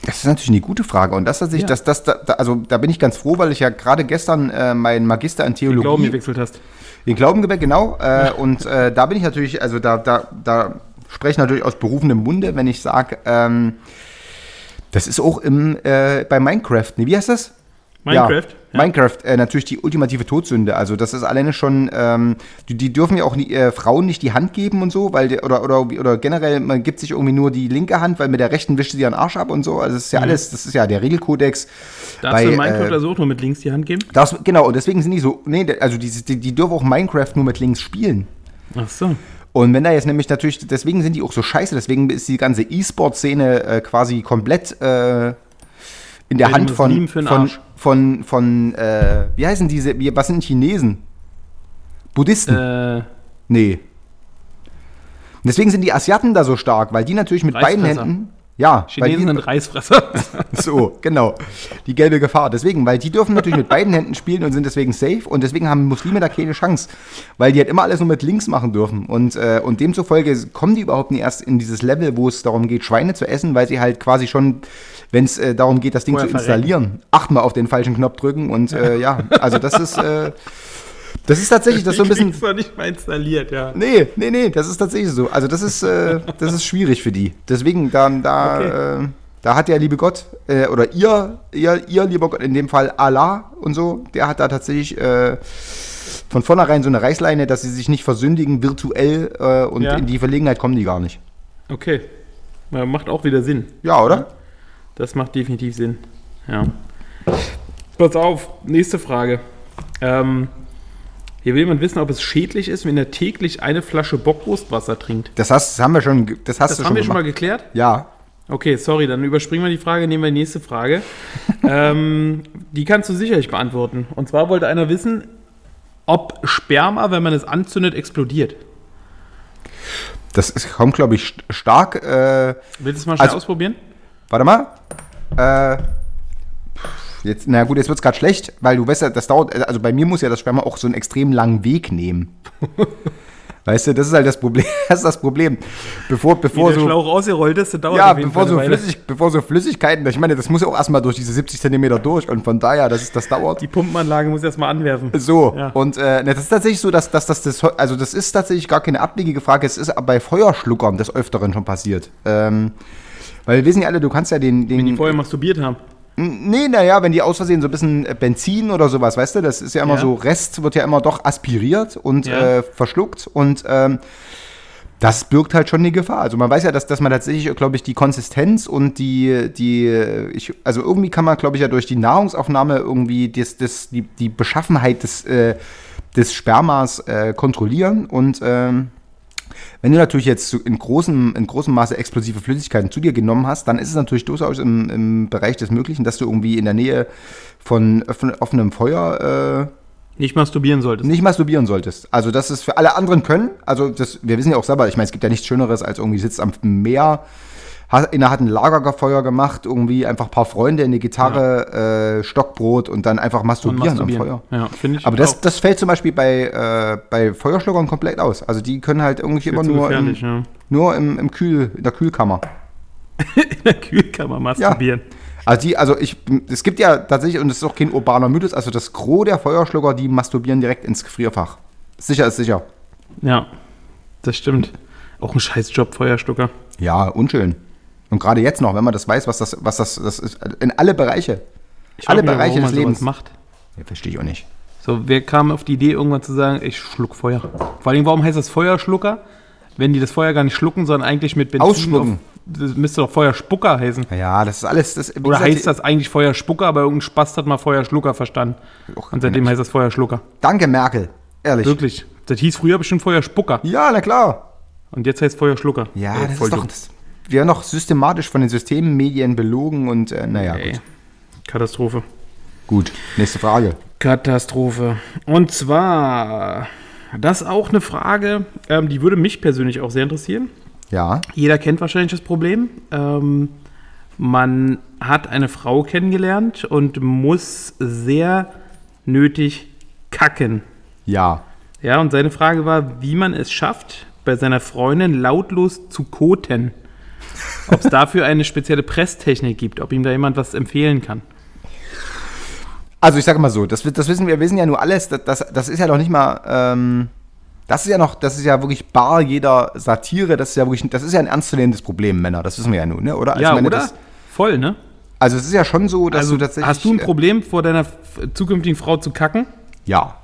Das ist natürlich eine gute Frage. Und das tatsächlich, Ja. das, das, da, also da bin ich ganz froh, weil ich ja gerade gestern äh, meinen Magister in Theologie. Glauben gewechselt hast. Den Glauben geweckt, genau. Äh, und äh, da bin ich natürlich, also da, da, da spreche ich natürlich aus berufenem Munde, wenn ich sage, ähm, das ist auch im, äh, bei Minecraft. Nee, wie heißt das? Minecraft? Ja. Minecraft, äh, natürlich die ultimative Todsünde. Also das ist alleine schon, ähm, die, die dürfen ja auch nie, äh, Frauen nicht die Hand geben und so, weil die, oder, oder, oder generell, man gibt sich irgendwie nur die linke Hand, weil mit der rechten wischt sie ihren Arsch ab und so. Also das ist ja alles, das ist ja der Regelkodex. Darfst bei, du in Minecraft äh, also auch nur mit links die Hand geben? das, genau, und deswegen sind die so, nee, also die, die, die dürfen auch Minecraft nur mit links spielen. Ach so. Und wenn da jetzt nämlich natürlich, deswegen sind die auch so scheiße, deswegen ist die ganze E-Sport-Szene äh, quasi komplett äh, in der Hand von, von, von, von, äh, wie heißen diese, was sind Chinesen? Buddhisten? Äh, Nee. Deswegen sind die Asiaten da so stark, weil die natürlich mit beiden. Händen. Ja, Chinesen sind Reisfresser. so, genau. Die gelbe Gefahr. Deswegen, weil die dürfen natürlich mit beiden Händen spielen und sind deswegen safe und deswegen haben Muslime da keine Chance, weil die halt immer alles nur mit links machen dürfen. Und, äh, und demzufolge kommen die überhaupt nicht erst in dieses Level, wo es darum geht, Schweine zu essen, weil sie halt quasi schon, wenn es äh, darum geht, das Ding Vorher zu installieren, achtmal auf den falschen Knopf drücken und äh, ja, also das ist, äh, das ist tatsächlich das ist so ein bisschen. Noch nicht mal installiert, ja. Nee, nee, nee, das ist tatsächlich so. Also das ist, äh, das ist schwierig für die. Deswegen, da, da, Okay. äh, da hat der liebe Gott, äh, oder ihr, ihr, ihr lieber Gott, in dem Fall Allah und so, der hat da tatsächlich äh, von vornherein so eine Reißleine, dass sie sich nicht versündigen virtuell äh, und Ja. in die Verlegenheit kommen die gar nicht. Okay. Ja, macht auch wieder Sinn. Ja, oder? Das macht definitiv Sinn. Ja. Pass auf, nächste Frage. Ähm, hier will jemand wissen, ob es schädlich ist, wenn er täglich eine Flasche Bockwurstwasser trinkt. Das, hast, das haben wir schon, das hast Das du haben schon wir schon mal geklärt? Ja. Okay, sorry, dann überspringen wir die Frage, nehmen wir die nächste Frage. ähm, die kannst du sicherlich beantworten. Und zwar wollte einer wissen, ob Sperma, wenn man es anzündet, explodiert. Das ist, kommt, glaube ich, st- stark. Äh, Willst du es mal schnell Also- ausprobieren? Warte mal. Äh, jetzt, na gut, jetzt wird es gerade schlecht, weil du weißt ja, das dauert, also bei mir muss ja das Sperma auch so einen extrem langen Weg nehmen. weißt du, das ist halt das Problem. Das ist das Problem. Bevor, Wie bevor der so. Schlauch ausgerollt ist, das dauert Ja, bevor so. Flüssig, bevor so Flüssigkeiten, ich meine, das muss ja auch erstmal durch diese 70 Zentimeter durch und von daher, das, ist, das dauert. Die Pumpenanlage muss erst mal anwerfen. So, Ja. und äh, das ist tatsächlich so, dass, dass, dass das, also das ist tatsächlich gar keine abwegige Frage, es ist aber bei Feuerschluckern des Öfteren schon passiert. Ähm, weil wir wissen ja alle, du kannst ja den, den Wenn die vorher masturbiert haben. Nee, naja, wenn die aus Versehen so ein bisschen äh, Benzin oder sowas, weißt du, das ist ja immer Ja. so, Rest wird ja immer doch aspiriert und Ja. äh, verschluckt und ähm, das birgt halt schon eine Gefahr. Also man weiß ja, dass, dass man tatsächlich, glaube ich, die Konsistenz und die, die, äh, ich, also irgendwie kann man, glaube ich, ja durch die Nahrungsaufnahme irgendwie das, das, die, die Beschaffenheit des, äh, des Spermas äh, kontrollieren und ähm, wenn du natürlich jetzt in großem, in großem Maße explosive Flüssigkeiten zu dir genommen hast, dann ist es natürlich durchaus im, im Bereich des Möglichen, dass du irgendwie in der Nähe von offen- offenem Feuer Nicht masturbieren äh, solltest. nicht masturbieren solltest. Also das ist für alle anderen können. Also das, wir wissen ja auch selber, ich meine, es gibt ja nichts Schöneres, als irgendwie sitzt am Meer, hat, einer hat ein Lagerfeuer gemacht, irgendwie einfach ein paar Freunde, eine Gitarre, äh, Stockbrot und dann einfach masturbieren, masturbieren. am Feuer. Ja, finde ich Aber das, auch. das fällt zum Beispiel bei, äh, bei Feuerschluckern komplett aus. Also die können halt irgendwie immer nur, im, ja. nur im, im Kühl, in der Kühlkammer. In der Kühlkammer masturbieren. Also die, also ich, es gibt ja tatsächlich, und das ist auch kein urbaner Mythos, also das Gros der Feuerschlucker, die masturbieren direkt ins Gefrierfach. Sicher ist sicher. Ja. das stimmt. Auch ein Scheißjob, Feuerstucker. Ja, unschön. Und gerade jetzt noch, wenn man das weiß, was das, was das, das ist, in alle Bereiche. Ich alle mich, Bereiche des Lebens. macht. Ja, verstehe ich auch nicht. So, wer kam auf die Idee, irgendwann zu sagen, ich schluck Feuer? Vor allem, warum heißt das Feuerschlucker? Wenn die das Feuer gar nicht schlucken, sondern eigentlich mit Benzin. Ausspucken. Auf, das müsste doch Feuerspucker heißen. Ja, das ist alles. Das, Oder gesagt, heißt das eigentlich Feuerspucker, aber irgendein Spast hat mal Feuerschlucker verstanden. Och, Und seitdem heißt das Feuerschlucker. Danke, Merkel. Ehrlich. Wirklich. Das hieß früher bestimmt Feuerspucker. Ja, na klar. Und jetzt heißt Feuerschlucker. Ja, Äh, das voll ist doch. Das, werden noch systematisch von den Systemmedien belogen und äh, naja, Ey. gut. Katastrophe. Gut, nächste Frage. Katastrophe. Und zwar, das ist auch eine Frage, ähm, die würde mich persönlich auch sehr interessieren. Ja. Jeder kennt wahrscheinlich das Problem. Ähm, man hat eine Frau kennengelernt und muss sehr nötig kacken. Ja. Ja, und seine Frage war, wie man es schafft, bei seiner Freundin lautlos zu koten. Ob es dafür eine spezielle Presstechnik gibt, ob ihm da jemand was empfehlen kann. Also ich sage mal so, das, das wissen wir, wir wissen ja nur alles, das, das, das ist ja noch nicht mal, ähm, das ist ja noch, das ist ja wirklich bar jeder Satire, das ist ja wirklich, das ist ja ein ernstzunehmendes Problem, Männer, das wissen wir ja nun, ne? oder? Also ja, meine, oder? Das, Voll, ne? also es ist ja schon so, dass Also, du tatsächlich... hast du ein äh, Problem, vor deiner zukünftigen Frau zu kacken? Ja.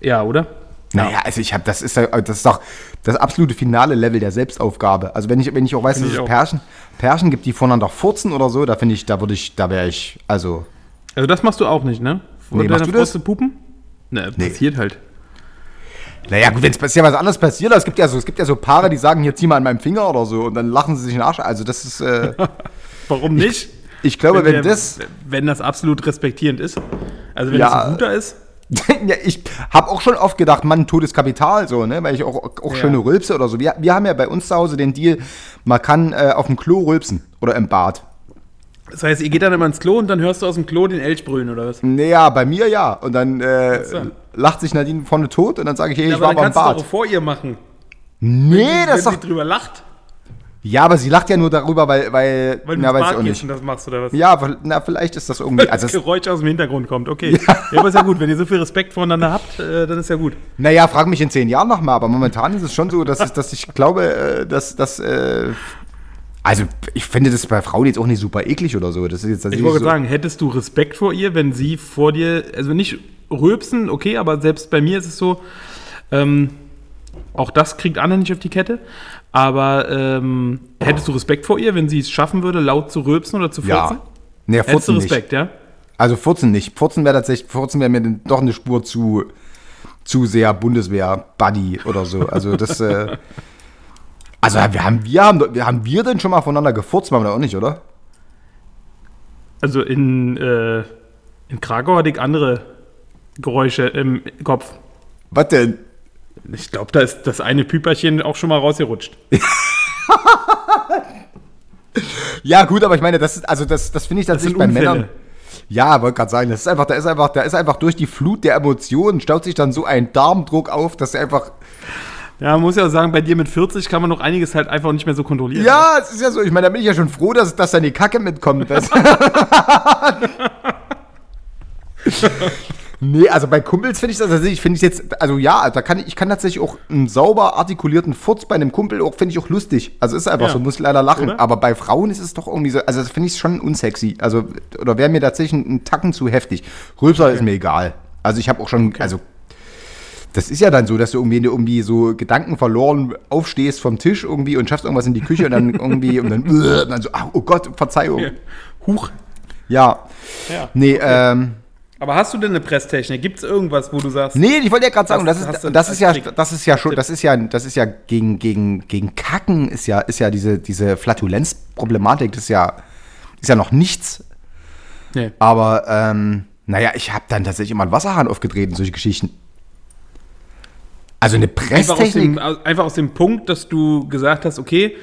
Ja, oder? Naja, also ich habe, das ist ja, das ist doch das absolute finale Level der Selbstaufgabe. Also wenn ich, wenn ich auch weiß, Find dass ich es auch. Pärchen, Pärchen gibt, die voneinander furzen oder so, da finde ich, da würde ich, da wäre ich, also Also das machst du auch nicht, ne? Vor Nee, deiner machst du das? pupen? Ne, Nee. passiert halt. Naja, gut, wenn es passiert was anderes passiert, es gibt ja so, es gibt ja so Paare, die sagen, hier zieh mal an meinem Finger oder so und dann lachen sie sich in den Arsch. Also das ist, äh, Warum nicht? ich glaube, wenn, der- das, wenn das absolut respektierend ist. Also wenn Ja. das ein guter ist. ja, ich habe auch schon oft gedacht, Mann, totes Kapital, so, ne? Weil ich auch, auch Ja. schöne rülpse oder so. Wir, wir haben ja bei uns zu Hause den Deal, man kann äh, auf dem Klo rülpsen oder im Bad. Das heißt, ihr geht dann immer ins Klo und dann hörst du aus dem Klo den Elch brüllen, oder was? Naja, bei mir ja. Und dann äh, lacht sich Nadine vorne tot und dann sage ich, hey, Ja, ich war dann aber im kannst du Bad. doch vor ihr machen. Nee, das wenn sagt. sie drüber lacht, Ja, aber sie lacht ja nur darüber, weil. weil, weil du na, weiß ich auch nicht. das machst, oder was? Ja, weil- na, vielleicht ist das irgendwie. Also das das, Geräusch aus dem Hintergrund kommt, okay. Ja. aber ist ja gut, wenn ihr so viel Respekt voneinander habt, äh, dann ist ja gut. naja, frag mich in zehn Jahren nochmal, aber momentan ist es schon so, dass, ich- dass ich glaube, äh, dass das. Äh, also, ich finde das bei Frauen jetzt auch nicht super eklig oder so. Das ist jetzt Ich tatsächlich wollte so, sagen, hättest du Respekt vor ihr, wenn sie vor dir, also nicht rülpsen, okay, aber selbst bei mir ist es so, ähm, auch das kriegt Anne nicht auf die Kette, aber ähm, hättest du Respekt vor ihr, wenn sie es schaffen würde, laut zu rülpsen oder zu furzen? Ja. Nee, Hättest du Furzen nicht. Respekt, ja? Also Furzen nicht. Furzen wäre tatsächlich, Furzen wäre mir doch eine Spur zu, zu sehr Bundeswehr-Buddy oder so. Also das, äh, also wir haben, wir haben, wir haben wir denn schon mal voneinander gefurzt, machen wir doch auch nicht, oder? Also in, äh, in Krakau hatte ich andere Geräusche im Kopf. Was denn? Ich glaube, da ist das eine Püperchen auch schon mal rausgerutscht. Ja, gut, aber ich meine, das ist, also das, das finde ich tatsächlich bei. Männern. Ja, wollte gerade sagen, das ist einfach, da ist einfach, da ist einfach durch die Flut der Emotionen staut sich dann so ein Darmdruck auf, dass er einfach. Ja, man muss ja auch sagen, bei dir mit 40 kann man noch einiges halt einfach nicht mehr so kontrollieren. Ja, es ist ja so, ich meine, da bin ich ja schon froh, dass, dass dann die Kacke mitkommt. Nee, also bei Kumpels finde ich das tatsächlich, finde ich jetzt, also ja, da kann ich, ich kann tatsächlich auch einen sauber artikulierten Furz bei einem Kumpel auch, finde ich auch lustig. Also ist einfach Ja. so, muss leider lachen. Oder? Aber bei Frauen ist es doch irgendwie so, also das finde ich schon unsexy. Also, oder wäre mir tatsächlich ein, Tacken zu heftig. Rülpser ist mir egal. Also ich habe auch schon, also das ist ja dann so, dass du irgendwie, irgendwie so Gedanken verloren aufstehst vom Tisch irgendwie und schaffst irgendwas in die Küche und dann irgendwie und dann, und dann so, oh Gott, Verzeihung. Huch. Ja. Ja. Nee, ähm, Aber hast du denn eine Presstechnik? Gibt es irgendwas, wo du sagst, nee, ich wollte ja gerade sagen, Hast- das ist, das ist ja, das ist ja schon, das ist ja, das ist ja gegen, gegen, gegen Kacken ist ja, ist ja diese, diese Flatulenzproblematik, das ist ja, ist ja noch nichts. Nee. Aber, ähm, naja, ich habe dann tatsächlich immer einen Wasserhahn aufgedreht und solche Geschichten. Also eine einfach aus, dem, Presstechnik. einfach aus dem Punkt, dass du gesagt hast, okay,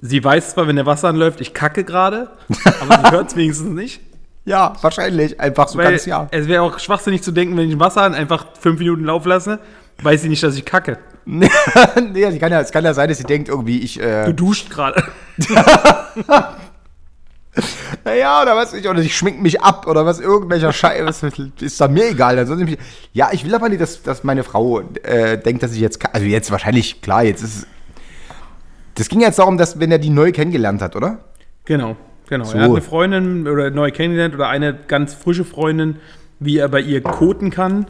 sie weiß zwar, wenn der Wasser anläuft, ich kacke gerade, aber sie hört es wenigstens nicht. Ja, wahrscheinlich. Einfach so Weil ganz ja. es wäre auch schwachsinnig zu denken, wenn ich Wasserhahn einfach fünf Minuten laufen lasse, weiß sie nicht, dass ich kacke. nee, es kann, ja, es kann ja sein, dass sie denkt, irgendwie, ich. Du Äh, duscht gerade. naja, oder was ich, oder ich schmink mich ab oder was, irgendwelcher Scheiß. ist dann mir egal. Dann soll sie mich, ja, ich will aber nicht, dass, dass meine Frau äh, denkt, dass ich jetzt. Also jetzt wahrscheinlich, klar, jetzt ist es. Das ging jetzt darum, dass, wenn er die neu kennengelernt hat, oder? Genau, genau. So. Er hat eine Freundin oder neu kennengelernt oder eine ganz frische Freundin, wie er bei ihr koten kann,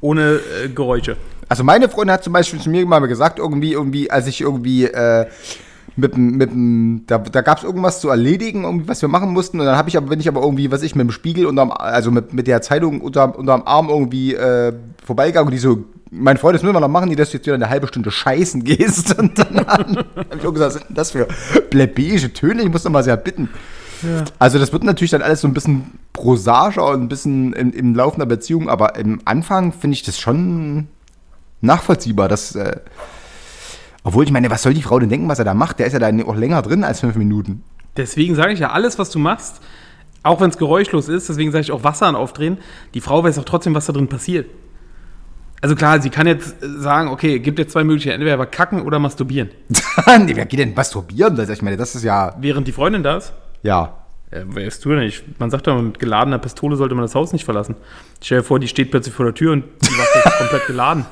ohne äh, Geräusche. Also meine Freundin hat zum Beispiel zu mir mal gesagt, irgendwie, irgendwie, als ich irgendwie äh, mit, dem- mit, da, da gab es irgendwas zu erledigen, irgendwie, was wir machen mussten. Und dann habe ich aber, bin ich aber irgendwie, was ich mit dem Spiegel unterm, also mit, mit der Zeitung unter, unterm Arm irgendwie äh, vorbeigegangen und die so, mein Freund, das müssen wir noch machen, die dass du jetzt wieder eine halbe Stunde scheißen gehst. Und dann habe ich auch gesagt, was sind denn das für plebejische Töne? Ich muss noch mal sehr bitten. Also das wird natürlich dann alles so ein bisschen prosaischer und ein bisschen im, im Laufe einer Beziehung, aber im Anfang finde ich das schon nachvollziehbar, dass, äh, obwohl ich meine, was soll die Frau denn denken, was er da macht? Der ist ja da auch länger drin als fünf Minuten. Deswegen sage ich ja, alles, was du machst, auch wenn es geräuschlos ist, deswegen sage ich auch Wasser an aufdrehen, die Frau weiß auch trotzdem, was da drin passiert. Also klar, sie kann jetzt äh, sagen, okay, gibt jetzt zwei Möglichkeiten, entweder aber kacken oder masturbieren. nee, wer geht denn masturbieren? Das, ich meine, das ist ja, Während die Freundin da ist, ja. äh, wer ist du denn nicht? Man sagt doch, mit geladener Pistole sollte man das Haus nicht verlassen. Stell dir vor, die steht plötzlich vor der Tür und die Waffe ist komplett geladen.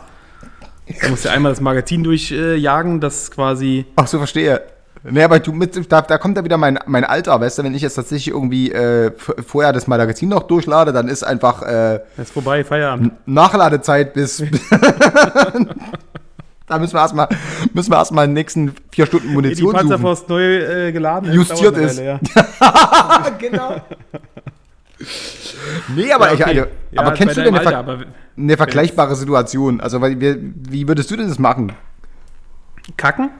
Du musst ja einmal das Magazin durchjagen, das quasi. Ach so, verstehe. Nee, aber du mit, da, da kommt ja wieder mein, mein Alter, weißt du, wenn ich jetzt tatsächlich irgendwie äh, vorher das Magazin noch durchlade, dann ist einfach äh, ist vorbei, Feierabend. Nachladezeit bis. da müssen wir erstmal müssen wir erstmal die nächsten vier Stunden Die Munition suchen. Panzerfaust neu äh, geladen Justiert ist. Weile, ja. genau. Nee, aber, Ja, ich, okay. also, Ja, aber kennst du denn eine, Alter, ver eine vergleichbare Situation? Also, weil wir, wie würdest du denn das machen? Kacken?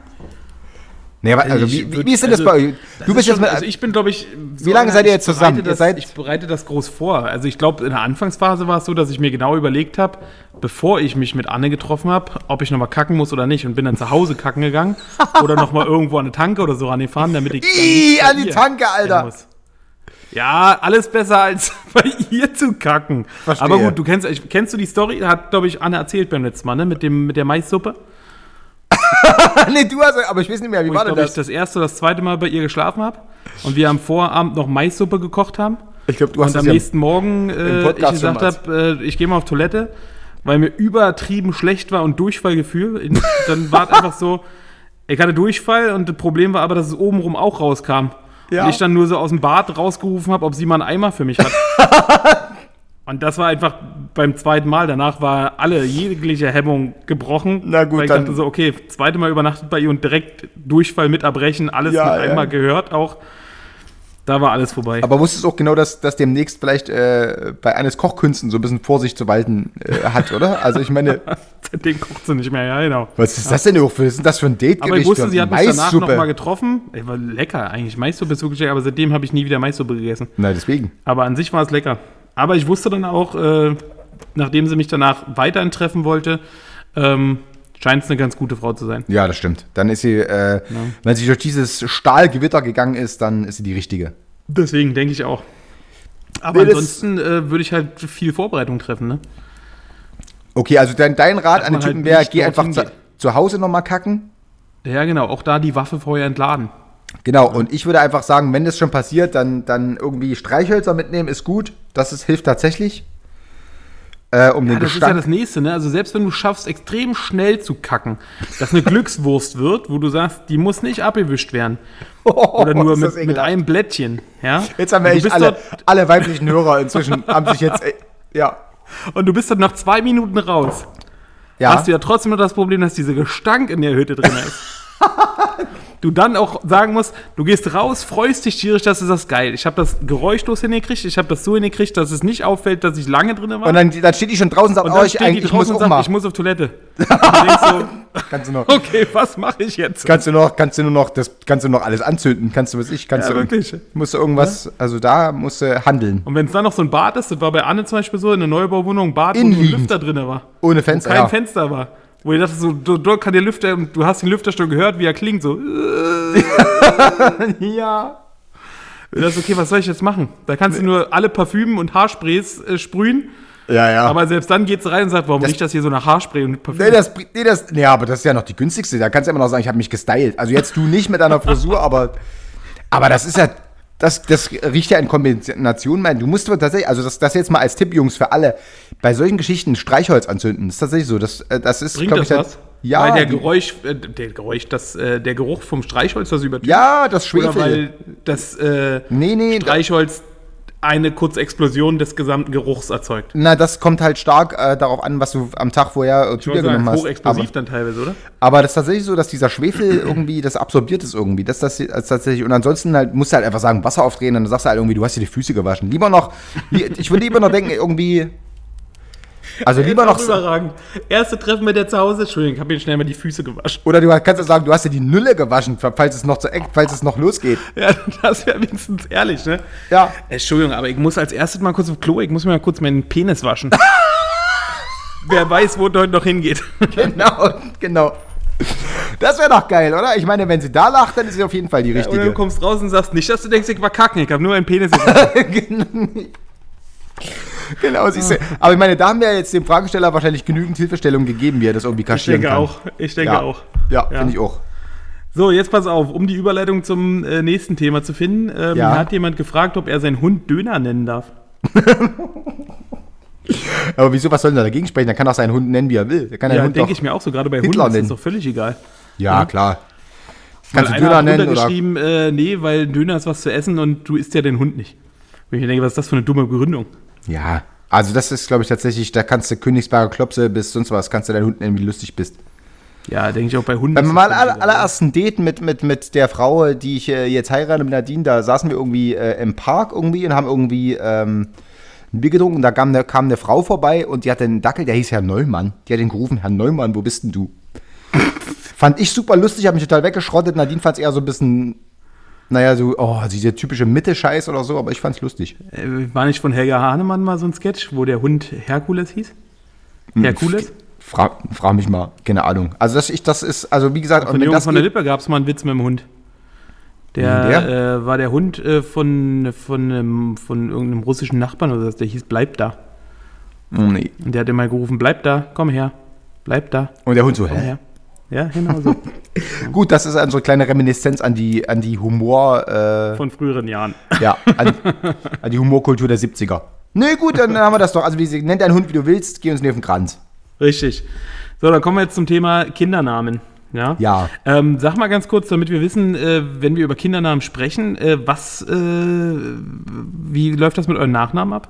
Nee, aber, also, Ich wie, wie, würd- wie ist denn das also, bei euch? Das Du ist bist jetzt schon, mit. also ich bin, glaube ich. Wie lange seid ihr jetzt zusammen? bereite Ihr Das, seid- ich bereite das groß vor. Also ich glaube, in der Anfangsphase war es so, dass ich mir genau überlegt habe, bevor ich mich mit Anne getroffen habe, ob ich nochmal kacken muss oder nicht. Und bin dann zu Hause kacken gegangen oder nochmal irgendwo an eine Tanke oder so rangefahren, damit ich. dann Ih, nicht bei an die Tanke, Alter. Ja, alles besser als bei ihr zu kacken. Verstehe. Aber gut, du kennst, kennst du die Story? Hat, glaube ich, Anne erzählt beim letzten Mal, ne? Mit, dem, mit der Maissuppe. nee, du hast. Aber ich weiß nicht mehr, wie Wo ich, war denn glaube ich, das? das erste oder das zweite Mal bei ihr geschlafen habe. Und wir am Vorabend noch Maissuppe gekocht haben. Ich glaube, du Und am nächsten Morgen äh, ich gesagt habe, äh, ich gehe mal auf Toilette, weil mir übertrieben schlecht war und Durchfallgefühl. Dann war es einfach so, ich hatte Durchfall und das Problem war aber, dass es obenrum auch rauskam. Ja. Und ich dann nur so aus dem Bad rausgerufen habe, ob sie mal einen Eimer für mich hat. und das war einfach beim zweiten Mal. Danach war alle jegliche Hemmung gebrochen. Na gut, weil ich dann- dachte so, okay, zweite Mal übernachtet bei ihr und direkt Durchfall mit erbrechen, alles Ja, mit ja. einmal gehört auch. Da war alles vorbei. Aber wusstest du auch genau, dass, dass demnächst vielleicht äh, bei eines Kochkünsten so ein bisschen Vorsicht zu walten äh, hat, oder? Also ich meine, Seitdem kocht sie nicht mehr, ja, genau. was ist das denn überhaupt für, was ist denn das für ein Date Aber ich wusste, sie hat mich danach noch mal getroffen. Ey, war lecker eigentlich. Maissuppe ist wirklich lecker, aber seitdem habe ich nie wieder Maissuppe gegessen. Na, deswegen. Aber an sich war es lecker. Aber ich wusste dann auch, äh, nachdem sie mich danach weiterhin treffen wollte, ähm, scheint es eine ganz gute Frau zu sein. Ja, das stimmt. Dann ist sie, äh, wenn sie durch dieses Stahlgewitter gegangen ist, dann ist sie die richtige. Deswegen denke ich auch. Aber Nee, ansonsten äh, würde ich halt viel Vorbereitung treffen, ne? Okay, also dein, dein Rat Dass an den halt Typen wäre, nicht geh einfach zu, zu Hause nochmal kacken. Ja, genau. Auch da die Waffe vorher entladen. Genau, und ich würde einfach sagen, wenn das schon passiert, dann, dann irgendwie Streichhölzer mitnehmen, ist gut. Das ist, hilft tatsächlich. Äh, um Ja, den das ist ja Gestank. das Nächste, ne? Also selbst wenn du schaffst, extrem schnell zu kacken, dass eine Glückswurst wird, wo du sagst, die muss nicht abgewischt werden. Oder nur das mit, mit einem Blättchen, ja? Jetzt haben wir echt alle, alle weiblichen Hörer inzwischen, haben sich jetzt, äh, ja. Und du bist dann nach zwei Minuten raus. Ja, Hast du ja trotzdem noch das Problem, dass dieser Gestank in der Hütte drin ist. du dann auch sagen musst, du gehst raus, freust dich tierisch, dass du das geil. Ich habe das geräuschlos hingekriegt, ich habe das so hingekriegt, dass es nicht auffällt, dass ich lange drin war. und dann, dann steht die schon draußen und sagt, Und oh, ich, eigentlich, ich muss auch sagt, mal. ich muss auf Toilette. So, kannst du noch, okay, was mache ich jetzt? kannst du noch, kannst du nur noch, das, kannst du noch alles anzünden, kannst du, was ich, kannst Ja, du, wirklich. musst du irgendwas, also da musst du handeln. Und wenn es dann noch so ein Bad ist, das war bei Anne zum Beispiel so, in der Neubauwohnung, ein Bad, wo ein. Lüfter drin war. Ohne Wo Fenster, kein ja. Fenster war. Wo ich dachte so, du, dort kann der Lüfter, und du hast den Lüfter schon gehört, wie er klingt, so. ja. Und das ist okay, was soll ich jetzt machen? Da kannst du nur alle Parfümen und Haarsprays äh, sprühen, Ja, ja. aber selbst dann geht's rein und sagt, warum Das- riecht das hier so nach Haarspray und Parfüm? Nee, das, nee, das, nee, aber das ist ja noch die günstigste. Da kannst du immer noch sagen, ich habe mich gestylt. Also jetzt du nicht mit deiner Frisur, aber, aber das ist ja, das, das riecht ja in Kombination. Mein, du musst aber tatsächlich, also das, das jetzt mal als Tipp, Jungs, für alle, bei solchen Geschichten Streichholz anzünden. Das ist tatsächlich so. Das, äh, das ist, Bringt das ich, was? Ja, Weil der Geräusch, äh, der Geräusch, das, äh, der Geruch vom Streichholz das übertönt. ja, das Oder Schwefel. weil das äh, Nee, nee, Streichholz eine kurze Explosion des gesamten Geruchs erzeugt. na, das kommt halt stark äh, darauf an, was du am Tag vorher äh, zu dir genommen hast. hochexplosiv Aber, dann teilweise, oder? aber das ist tatsächlich so, dass dieser Schwefel irgendwie, das absorbiert ist irgendwie. Das, das, das tatsächlich. Und ansonsten halt, musst du halt einfach sagen, Wasser aufdrehen, dann sagst du halt irgendwie, du hast dir die Füße gewaschen. Lieber noch, ich würde lieber noch denken, irgendwie. Also lieber noch. Überragend. Erste Treffen mit der zu Hause. Entschuldigung, ich habe ihn schnell mal die Füße gewaschen. Oder du kannst ja sagen, du hast dir die Nülle gewaschen, falls es noch zu eng, falls es noch losgeht. Ja, das wäre wenigstens ehrlich, ne? Ja. Entschuldigung, aber ich muss als erstes mal kurz auf Klo, ich muss mir mal kurz meinen Penis waschen. Wer weiß, wo es heute noch hingeht. Genau, genau. Das wäre doch geil, oder? Ich meine, wenn sie da lacht, dann ist sie auf jeden Fall die Oder du richtige. kommst raus und sagst nicht, dass du denkst, ich war kacken, ich habe nur meinen Penis gewaschen. genau, siehst du. Aber ich meine, da haben wir jetzt dem Fragesteller wahrscheinlich genügend Hilfestellung gegeben, wie er das irgendwie Ich kaschieren denke kann. auch. Ich denke Ja, auch. ja, Ja. finde ich auch. So, jetzt pass auf, um die Überleitung zum äh, nächsten Thema zu finden. Ähm, Ja. Hat jemand gefragt, ob er seinen Hund Döner nennen darf. Aber wieso, was soll denn da dagegen sprechen? Der kann auch seinen Hund nennen, wie er will. Der kann Ja, denke ich mir auch so. Gerade bei Hitler Hunden ist nennen. das doch völlig egal. Ja, Ja. klar. Weil Kannst du einer Döner nennen oder... geschrieben, äh, nee, weil Döner ist was zu essen und du isst ja den Hund nicht. Und ich mir denke, was ist das für eine dumme Begründung? Ja, also das ist, glaube ich, tatsächlich, da kannst du Königsberger Klopse bis sonst was, kannst du deinen Hund nennen, wie du lustig bist. Ja, denke ich auch bei Hunden. Beim mal aller, allerersten Date mit, mit, mit der Frau, die ich äh, jetzt heirate, mit Nadine, da saßen wir irgendwie äh, im Park irgendwie und haben irgendwie ähm, ein Bier getrunken und da kam eine, kam eine Frau vorbei und die hatte einen Dackel, der hieß Herr Neumann. Die hat ihn gerufen, Herr Neumann, wo bist denn du? Fand ich super lustig, habe mich total weggeschrottet. Nadine fand es eher so ein bisschen, naja, so, oh, diese typische Mitte-Scheiß oder so, aber ich fand's lustig. Äh, War nicht von Helga Hahnemann mal so ein Sketch, wo der Hund Herkules hieß? Herkules? Frag, frag mich mal, keine Ahnung. Also das, ich, das ist, also wie gesagt, Von Jungen von der Lippe gab es mal einen Witz mit dem Hund. Der, Der? Äh, war der Hund äh, von, von, ähm, von irgendeinem russischen Nachbarn oder so, der hieß Bleib da. Oh, nee. Und der hat immer gerufen, bleib da, komm her, bleib da, Und der Hund so, hä? Ja, genau so. Gut, das ist unsere kleine Reminiszenz an die, an die Humor, äh, Von früheren Jahren. ja, an, an die Humorkultur der 70er. Nee, gut, dann haben wir das doch. Also, wie sie, nennt deinen Hund, wie du willst, geh uns nicht auf den Kranz. Richtig. So, dann kommen wir jetzt zum Thema Kindernamen. Ja. Ja. Ähm, sag mal ganz kurz, damit wir wissen, äh, wenn wir über Kindernamen sprechen, äh, was, äh, wie läuft das mit euren Nachnamen ab?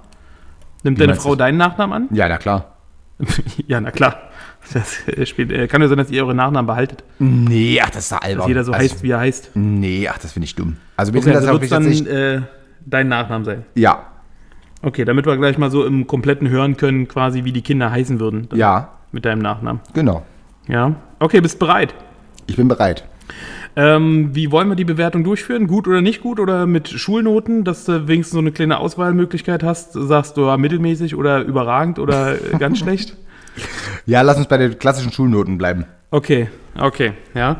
Nimmt Wie deine Frau du? deinen Nachnamen an? Ja, na klar. ja, na klar. Das spielt, äh, kann ja sein, dass ihr eure Nachnamen behaltet. Nee, ach, das ist da albern. Dass jeder so also, heißt, wie er heißt. Nee, ach, das finde ich dumm. Also, wir Okay, sind also das wird dann tatsächlich. äh, dein Nachnamen sein. Ja, Okay, damit wir gleich mal so im Kompletten hören können, quasi wie die Kinder heißen würden. ja, Mit deinem Nachnamen. genau. Ja. Okay, bist bereit. Ich bin bereit. Ähm, wie wollen wir die Bewertung durchführen? Gut oder nicht gut? Oder mit Schulnoten, dass du wenigstens so eine kleine Auswahlmöglichkeit hast? Sagst du ja, mittelmäßig oder überragend oder äh, ganz schlecht? Ja, lass uns bei den klassischen Schulnoten bleiben. Okay, okay, ja.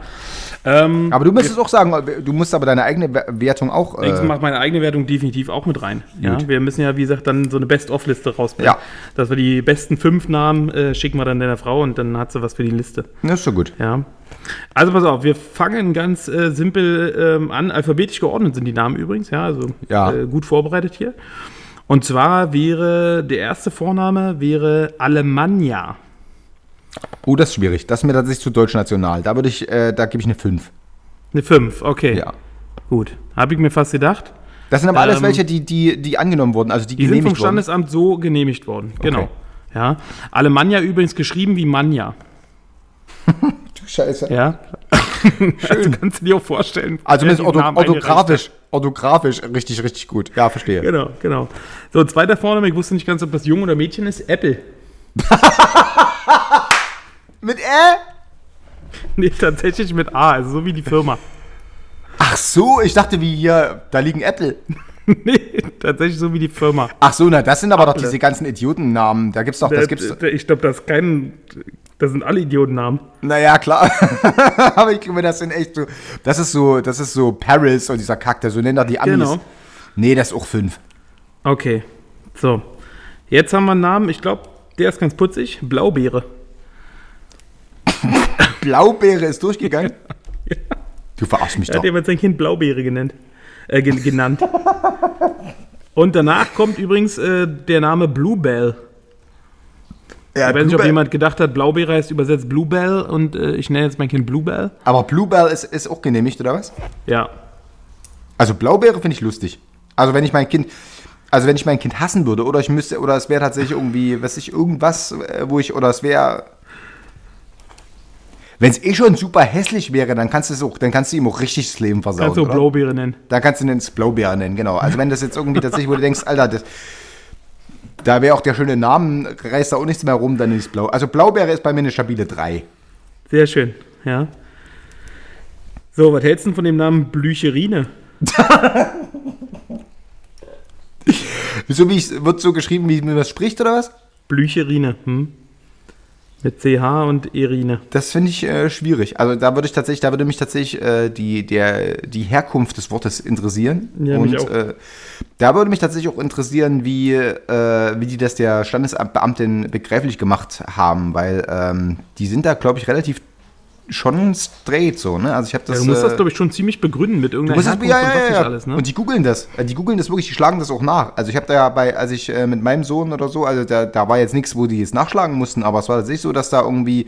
Ähm, Aber du müsstest auch sagen, du musst aber deine eigene Wertung auch. ich Äh, mache meine eigene Wertung definitiv auch mit rein. Ja, Gut. wir müssen ja, wie gesagt, dann so eine Best-of-Liste rausbringen. Ja. Dass wir die besten fünf Namen äh, schicken wir dann deiner Frau und dann hat sie was für die Liste. das ist so gut. Ja. Also pass auf, wir fangen ganz äh, simpel ähm, an. Alphabetisch geordnet sind die Namen übrigens, ja, also Ja. Äh, gut vorbereitet hier. Und zwar wäre der erste Vorname wäre Alemannia. Oh, das ist schwierig. Das ist mir tatsächlich zu deutsch-national. Da würde ich, äh, da gebe ich eine 5. Eine 5, okay. Ja. Gut. Habe ich mir fast gedacht. Das sind aber alles Ähm, welche, die, die, die angenommen wurden, also die, Die sind vom genehmigt wurden. Standesamt so genehmigt worden. Genau. Okay. Ja. Alemannia übrigens geschrieben wie Manja. Scheiße. Ja. Also kannst du dir auch vorstellen. Also zumindest ortho orthografisch, orthografisch richtig, richtig gut. Ja, verstehe. Genau, genau. So, zweiter Vorname, ich wusste nicht ganz, ob das Junge oder Mädchen ist. Apple. Mit Ä? Nee, tatsächlich mit A, also so wie die Firma. Ach so, ich dachte wie hier, da liegen Apple. nee, tatsächlich so wie die Firma. Ach so, na, das sind aber doch Apple. diese ganzen Idiotennamen. Da gibt's doch, das gibt's. Ich glaube, das ist kein. Das sind alle Idiotennamen. Naja, klar. aber ich glaube, das sind echt so. Das ist so, das ist so Paris und dieser Kack, der so nennt er die Amis. Genau. Nee, das ist auch fünf. Okay. So. Jetzt haben wir einen Namen, ich glaube, der ist ganz putzig. Blaubeere. Blaubeere ist durchgegangen. Du verarschst mich Er doch. hat jemand sein Kind Blaubeere genannt. Äh, gen genannt. Und danach kommt übrigens äh, der Name Bluebell. Ja, ich weiß nicht, ob jemand gedacht hat, Blaubeere heißt übersetzt Bluebell und äh, ich nenne jetzt mein Kind Bluebell. aber Bluebell ist, ist auch genehmigt, oder was? Ja. Also Blaubeere finde ich lustig. Also wenn ich mein Kind, also wenn ich mein Kind hassen würde, oder ich müsste, oder es wäre tatsächlich irgendwie, weiß ich, irgendwas, äh, wo ich, oder es wäre. Wenn es eh schon super hässlich wäre, dann kannst du es auch, dann kannst du ihm auch richtig das Leben versauen. Kannst du? Blaubeere nennen. Da kannst du ihn ins Blaubeere nennen, genau. Also wenn das jetzt irgendwie tatsächlich, wo du denkst, Alter, das, da wäre auch der schöne Name, reißt da auch nichts mehr rum, dann ist Blau. Also Blaubeere ist bei mir eine stabile 3. Sehr schön, ja. So, was hältst du denn von dem Namen Blücherine? So wie ich, wird so geschrieben, wie man das spricht, oder was? Blücherine, hm? Mit CH und Erine. Das finde ich äh, schwierig. Also da würde ich tatsächlich, da würde mich tatsächlich äh, die, der, die Herkunft des Wortes interessieren. Ja, und. Äh, da würde mich tatsächlich auch interessieren, wie, äh, wie die das der Standesbeamtin begreiflich gemacht haben, weil ähm, die sind da, glaube ich, relativ schon straight so, ne? Also ich habe das. Ja, du musst das, äh, glaube ich, schon ziemlich begründen mit irgendeiner das, ja, und ja, ja, alles, ne? Und die googeln das. Äh, Die googeln das wirklich, die schlagen das auch nach. Also ich habe da ja bei, als ich äh, mit meinem Sohn oder so, also da, da war jetzt nichts, wo die es nachschlagen mussten, aber es war tatsächlich so, dass da irgendwie,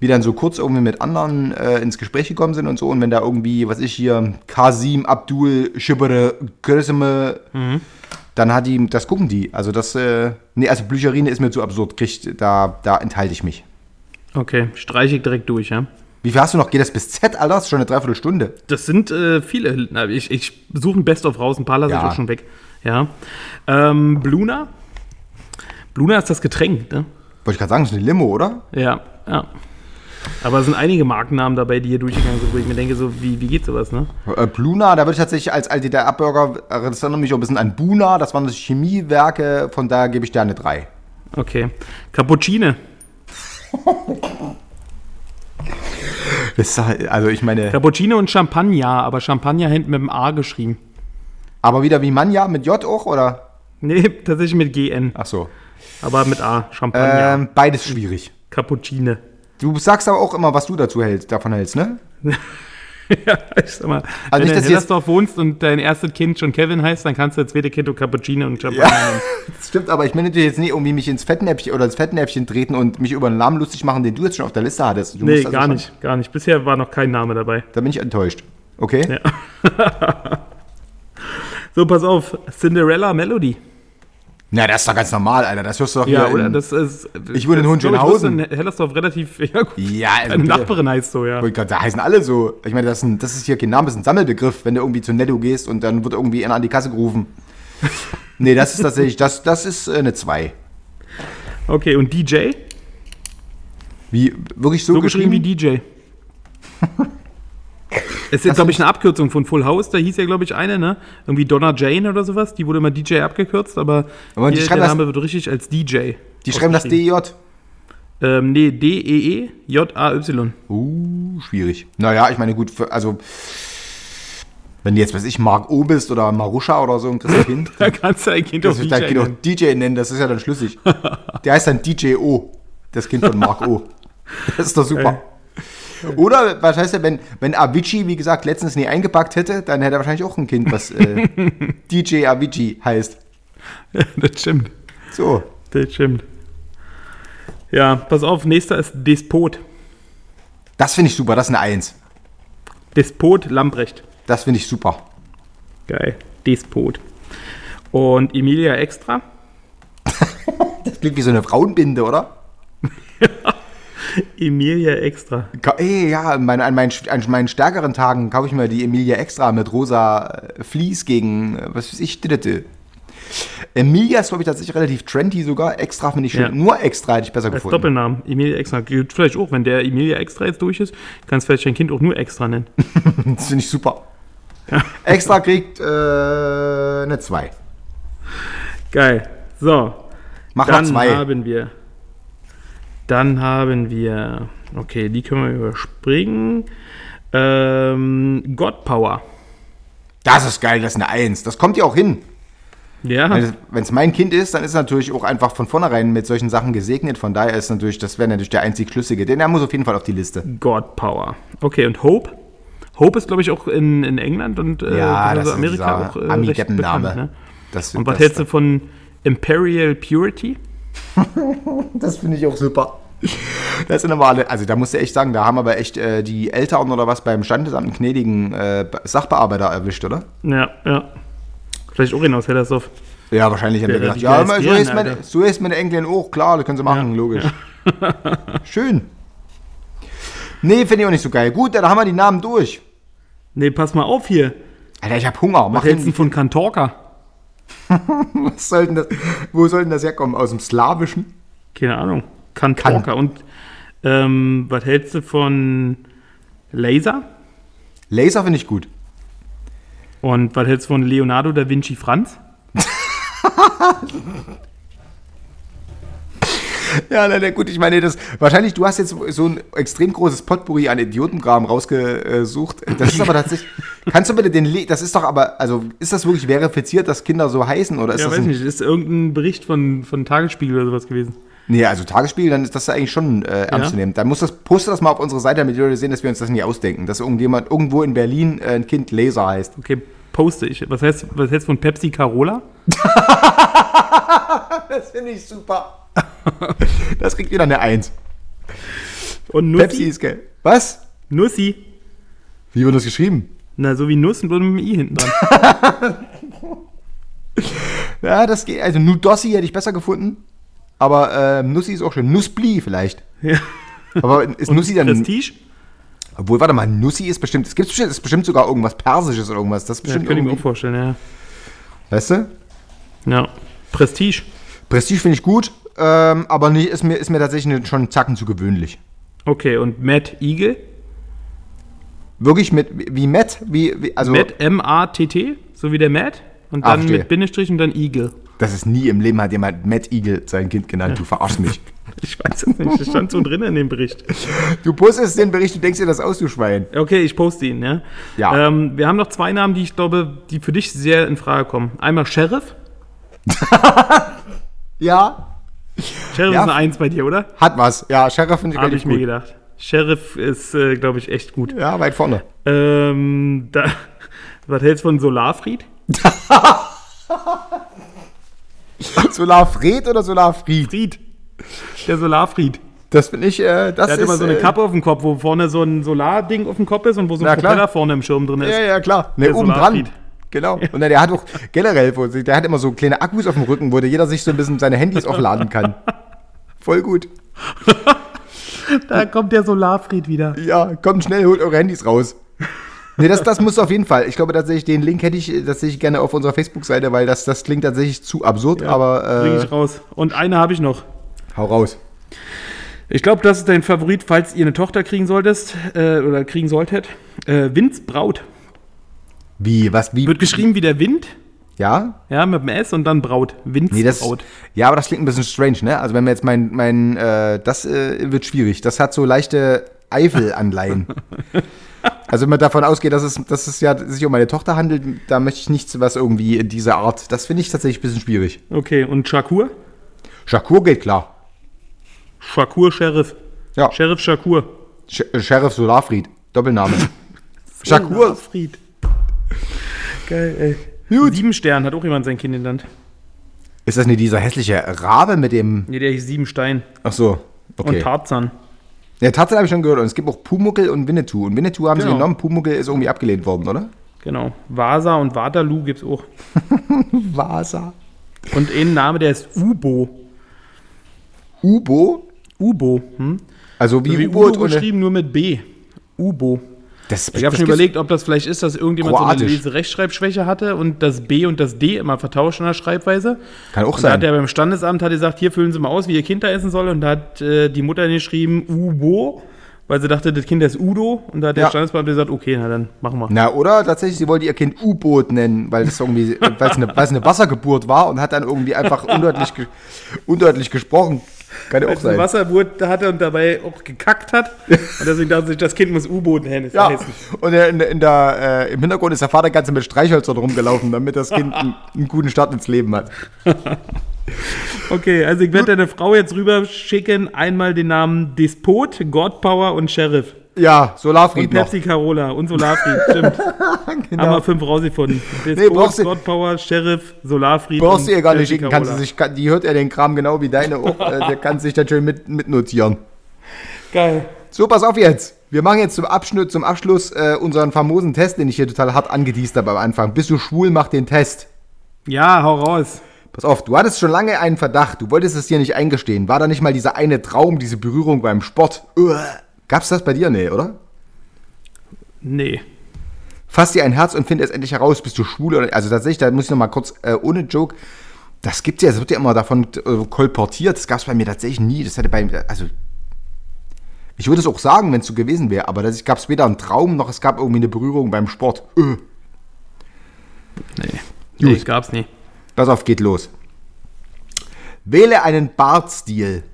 wie dann so kurz irgendwie mit anderen äh, ins Gespräch gekommen sind und so. Und wenn da irgendwie, was ich hier, Kasim Abdul Shibere Grisme, Mhm. dann hat die, das gucken die. Also das, äh, nee, also Blücherine ist mir zu absurd, kriegt, da, da enthalte ich mich. Okay, streiche ich direkt durch, ja. Wie viel hast du noch? Geht das bis Z, Alter? Das ist schon eine Dreiviertelstunde. Das sind äh, viele. Na, Ich, ich suche ein Best-of raus, ein paar lasse ich Ja. auch schon weg. Ja. Ähm, Bluna. Bluna ist das Getränk, ne? Wollte ich gerade sagen, das ist eine Limo, oder? Ja, ja. Aber es sind einige Markennamen dabei, die hier durchgegangen sind, wo ich mir denke, so, wie, wie geht sowas, ne? Äh, Bluna, da würde ich tatsächlich als LDR-Bürger, das erinnert mich auch ein bisschen an Buna, das waren das Chemiewerke, von daher gebe ich dir eine 3. Okay. Cappuccine. Das also ich meine, Cappuccino und Champagner, aber Champagner hinten mit dem A geschrieben. aber wieder wie Manja mit J auch, oder? Nee, tatsächlich mit GN, Ach so. aber mit A. Champagner. Ähm, beides schwierig. Cappuccine. Du sagst aber auch immer, was du dazu hältst, davon hältst, ne? ja, ich sag mal, Also wenn nicht, du in Hellersdorf wohnst und dein erstes Kind schon Kevin heißt, dann kannst du das zweite Kind auch Cappuccino und Champagner nennen. Das stimmt, aber ich meine natürlich jetzt nicht irgendwie mich ins Fettnäpfchen oder ins Fettnäpfchen treten und mich über einen Namen lustig machen, den du jetzt schon auf der Liste hattest. Du Nee, also gar nicht, gar nicht. Bisher war noch kein Name dabei. Da bin ich enttäuscht. Okay? Ja. So, pass auf, Cinderella Melody. Na, das ist doch ganz normal, Alter. Das hörst du doch Ja, hier oder? in, Das ist. Ich wohne in Hohenschönhausen. In Hellersdorf relativ. Ja, gut. Ja, also bitte. Nachbarin heißt so, ja. Oh Gott, da heißen alle so. Ich meine, das ist, ein, das ist hier kein Name, das ist ein Sammelbegriff, wenn du irgendwie zu Netto gehst und dann wird irgendwie einer an die Kasse gerufen. nee, das ist tatsächlich, das, das ist äh, eine 2. Okay, und DJ? Wie, wirklich so, So geschrieben wie geschrieben? DJ. Es ist, glaube ich, eine Abkürzung von Full House. Da hieß ja, glaube ich, eine, ne? Irgendwie Donna Jane oder sowas. Die wurde immer DJ abgekürzt, aber Aber die hier, der das- Name wird richtig als DJ. Die schreiben das. DJ. Ähm, nee, D-E-E-J-A-Y. Uh, schwierig. Naja, ich meine, gut, für, also, wenn du jetzt, weiß ich, Mark O bist oder Maruscha oder so, ein kriegst ein Kind. Da kannst du ein Kind Das ist DJ dein Kind nennen. DJ nennen, das ist ja dann schlüssig. Der heißt dann DJ O, das Kind von Mark O. Das ist doch super. Oder, was heißt ja, wenn, wenn Avicii, wie gesagt, letztens nie eingepackt hätte, dann hätte er wahrscheinlich auch ein Kind, was äh, DJ Avicii heißt. Das stimmt. So. Das stimmt. Ja, pass auf, nächster ist Despot. Das finde ich super, das ist eine Eins. Despot Lambrecht. Das finde ich super. Geil. Despot. Und Emilia Extra. Das klingt wie so eine Frauenbinde, oder? Emilia Extra. Ey, ja, an meinen, an, meinen, stärkeren Tagen kaufe ich mir die Emilia Extra mit rosa äh, Vlies gegen, äh, was weiß ich, Ditte. Emilia ist, glaube ich, tatsächlich relativ trendy sogar. Extra finde ich schön. Ja. Nur extra hätte ich besser Als gefunden. Doppelnamen. Emilia Extra. Gilt vielleicht auch, wenn der Emilia Extra jetzt durch ist, kannst du vielleicht dein Kind auch nur Extra nennen. Das finde ich super. Extra kriegt äh, eine 2. Geil. So. Mach mal Dann 2. haben wir. Dann haben wir. Okay, die können wir überspringen. Ähm, God Power. Das ist geil, das ist eine 1. Das kommt ja auch hin. Ja. Wenn es mein Kind ist, dann ist natürlich auch einfach von vornherein mit solchen Sachen gesegnet. Von daher ist natürlich, das wäre natürlich der einzig Schlüssige. Den der muss auf jeden Fall auf die Liste. God Power. Okay, und Hope? Hope ist, glaube ich, auch in, in England und äh, Ja, also Amerika auch äh, recht bekannt. Ne? Das, Und was das, hältst du von Imperial Purity? Das finde ich auch super. Das sind aber alle, also da musst du echt sagen, da haben aber echt äh, die Eltern oder was beim Standesamt einen gnädigen äh, Sachbearbeiter erwischt, oder? Ja, ja. Vielleicht auch ihn aus Hellersdorf. Ja, wahrscheinlich haben Ja, die gedacht, ja, so ist, meine, so ist meine Enkelin auch, klar, das können sie machen, Ja. logisch. Schön. Nee, finde ich auch nicht so geil. Gut, dann haben wir die Namen durch. Nee, pass mal auf hier. Alter, ich hab Hunger. Mach Was hältst du von Kantorka? was soll denn das, wo soll denn das herkommen? Aus dem Slawischen? Keine Ahnung. Kantorka. Und ähm, was hältst du von Laser? Laser finde ich gut. Und was hältst du von Leonardo da Vinci Franz? Ja, na, na gut, ich meine, das wahrscheinlich, du hast jetzt so ein extrem großes Potpourri an Idiotenkram rausgesucht. Das ist aber tatsächlich. Kannst du bitte den Le Das ist doch aber, also ist das wirklich verifiziert, dass Kinder so heißen oder ist Ja, das weiß ein, nicht. Ist irgendein Bericht von, von Tagesspiegel oder sowas gewesen. Nee, also Tagesspiel, dann ist das ja eigentlich schon äh, ernst zu nehmen. Dann muss das, poste das mal auf unsere Seite, damit die Leute sehen, dass wir uns das nicht ausdenken. Dass irgendjemand irgendwo in Berlin äh, ein Kind Laser heißt. Okay, poste ich. Was heißt, was du von Pepsi Carola? Das finde ich super. das kriegt wieder eine Eins. Und Nussi? Pepsi ist geil. Was? Nussi. Wie wird das geschrieben? Na, so wie Nuss und bloß mit dem I hinten dran. Ja, das geht. Also Nudossi hätte ich besser gefunden. Aber ähm, Nussi ist auch schön. Nussbli vielleicht. Ja. Aber ist Nussi dann. Prestige? Obwohl, warte mal, Nussi ist bestimmt. Es gibt bestimmt, ist bestimmt sogar irgendwas Persisches oder irgendwas. Das ist Ja, bestimmt könnte ich mir auch vorstellen, ja. Weißt du? Ja. Prestige. Prestige finde ich gut, ähm, aber nie, ist, mir, ist mir tatsächlich schon einen Zacken zu gewöhnlich. Okay, und Matt Eagle? Wirklich mit, wie Matt? Wie, wie also, Matt M-A-T-T, so wie der Matt. Und Ah, dann verstehe. mit Bindestrich und dann Eagle. das ist nie im Leben hat jemand Matt Eagle sein Kind genannt. Du verarschst mich. Ich weiß es nicht, das stand so drin in dem Bericht. Du postest den Bericht, du denkst dir das aus, du Schwein. Okay, ich poste ihn, ja. Ja. Ähm, wir haben noch zwei Namen, die ich glaube, die für dich sehr in Frage kommen. Einmal Sheriff. Ja, Sheriff Ja. ist eine Eins bei dir, oder? hat was. Ja, Sheriff finde ich Habe ich mir gut. gedacht. Sheriff ist, äh, glaube ich, echt gut. Ja, weit vorne. Ähm, da, was hältst du von Solarfried? Solarfred oder Solarfried? Fried. Der Solarfried. Das finde ich, äh, das Der hat ist... immer so eine äh, Kappe auf dem Kopf, wo vorne so ein Solarding auf dem Kopf ist und wo so ein klar. Propeller vorne im Schirm drin ist. Ja, ja, klar. Ne, oben dran. Solarfried. Genau. Und der hat auch generell, der hat immer so kleine Akkus auf dem Rücken, wo der jeder sich so ein bisschen seine Handys aufladen kann. Voll gut. Da kommt der Solarfried wieder. Ja, kommt schnell, holt eure Handys raus. Nee, das, das muss auf jeden Fall. Ich glaube tatsächlich, den Link hätte ich tatsächlich gerne auf unserer Facebook-Seite, weil das, das klingt tatsächlich zu absurd, Bring aber äh, ich raus. Und eine habe ich noch. hau raus. Ich glaube, das ist dein Favorit, falls ihr eine Tochter kriegen solltest äh, oder kriegen solltet. Äh, Winds Braut. Wie, was, wie? Wird geschrieben wie der Wind, Ja? ja, mit dem S und dann Braut. Winds Nee, das, ja, aber das klingt ein bisschen strange, ne? Also wenn wir jetzt mein, mein, äh, das äh, wird schwierig. Das hat so leichte Eifel-Anleihen. also wenn man davon ausgeht, dass es, dass es ja sich um meine Tochter handelt, da möchte ich nichts, was irgendwie in dieser Art, das finde ich tatsächlich ein bisschen schwierig. Okay, und Shakur? Shakur geht klar. Shakur Sheriff. Ja. Sheriff Shakur. Sh äh, Sheriff Solarfried, Doppelname. Shakur, Solarfried. Geil, ey. Gut. Sieben Stern hat auch jemand sein Kind genannt. ist das nicht dieser hässliche Rabe mit dem, Nee, der hieß Sieben Stein. ach so, Und okay. Tarzan. Ja, Tarzan habe ich schon gehört und es gibt auch Pumuckel und Winnetou. Und Winnetou haben sie Genau. genommen, Pumuckel ist irgendwie abgelehnt worden, oder? Genau. Vasa und Waterloo gibt's auch. Vasa. Und ein Name, der ist Ubo. Ubo, Ubo. Hm? also wie, Wie U-Boot Ubo ohne- geschrieben, nur mit B. Ubo. Das, Ich habe schon überlegt, ob das vielleicht ist, dass irgendjemand so eine Kroatisch. Lese-Rechtschreibschwäche hatte und das B und das D immer vertauscht in der Schreibweise. Kann auch Und da sein. hat er beim Standesamt hat gesagt, hier füllen Sie mal aus, wie Ihr Kind da essen soll. Und da hat äh, die Mutter geschrieben, Ubo, weil sie dachte, das Kind ist Udo. Und da hat der Ja. Standesbeamte gesagt, okay, na dann machen wir. Na, oder tatsächlich, sie wollte ihr Kind U-Boot nennen, weil es irgendwie, weil es eine, eine Wassergeburt war und hat dann irgendwie einfach undeutlich, ge, undeutlich gesprochen. Kann ja auch sein. Wasserboot hatte und dabei auch gekackt hat. Und deswegen dachte sich, das Kind muss U-Boot nennen. Ist Ja, und in, in der, äh, im Hintergrund ist der Vater ganz mit Streichhölzern rumgelaufen, damit das Kind einen, einen guten Start ins Leben hat. Okay, also ich werde deine Frau jetzt rüber schicken. Einmal den Namen Despot, Godpower und Sheriff. Ja, Solarfried Und noch. Pepsi Carola und Solarfried, stimmt. Genau. Haben wir fünf rausgefunden. Nee, Despot, brauchst du- Godpower, Sheriff, Solarfried Brauchst du ihr gar nicht schicken, kannst du sich, kann, die hört ja den Kram genau wie deine auch, äh, der kann sich dann schön mit, mitnotieren. Geil. So, pass auf jetzt. Wir machen jetzt zum Abschnitt, zum Abschluss äh, unseren famosen Test, den ich hier total hart angeteased habe am Anfang. Bist du schwul, mach den Test. Ja, hau raus. Pass auf, du hattest schon lange einen Verdacht, du wolltest es dir nicht eingestehen. War da nicht mal dieser eine Traum, diese Berührung beim Sport? Uah. Gab's das bei dir? Nee, oder? Nee. Fass dir ein Herz und finde es endlich heraus, bist du schwul oder Also tatsächlich, da muss ich noch mal kurz, äh, ohne Joke, das gibt's ja, das wird ja immer davon äh, kolportiert. Das gab's bei mir tatsächlich nie. Das hätte bei mir, also ich würde es auch sagen, wenn es so gewesen wäre, aber es gab weder einen Traum noch es gab irgendwie eine Berührung beim Sport. Äh. Nee. Nee, gab's nie. Pass auf, geht los. Wähle einen Bartstil.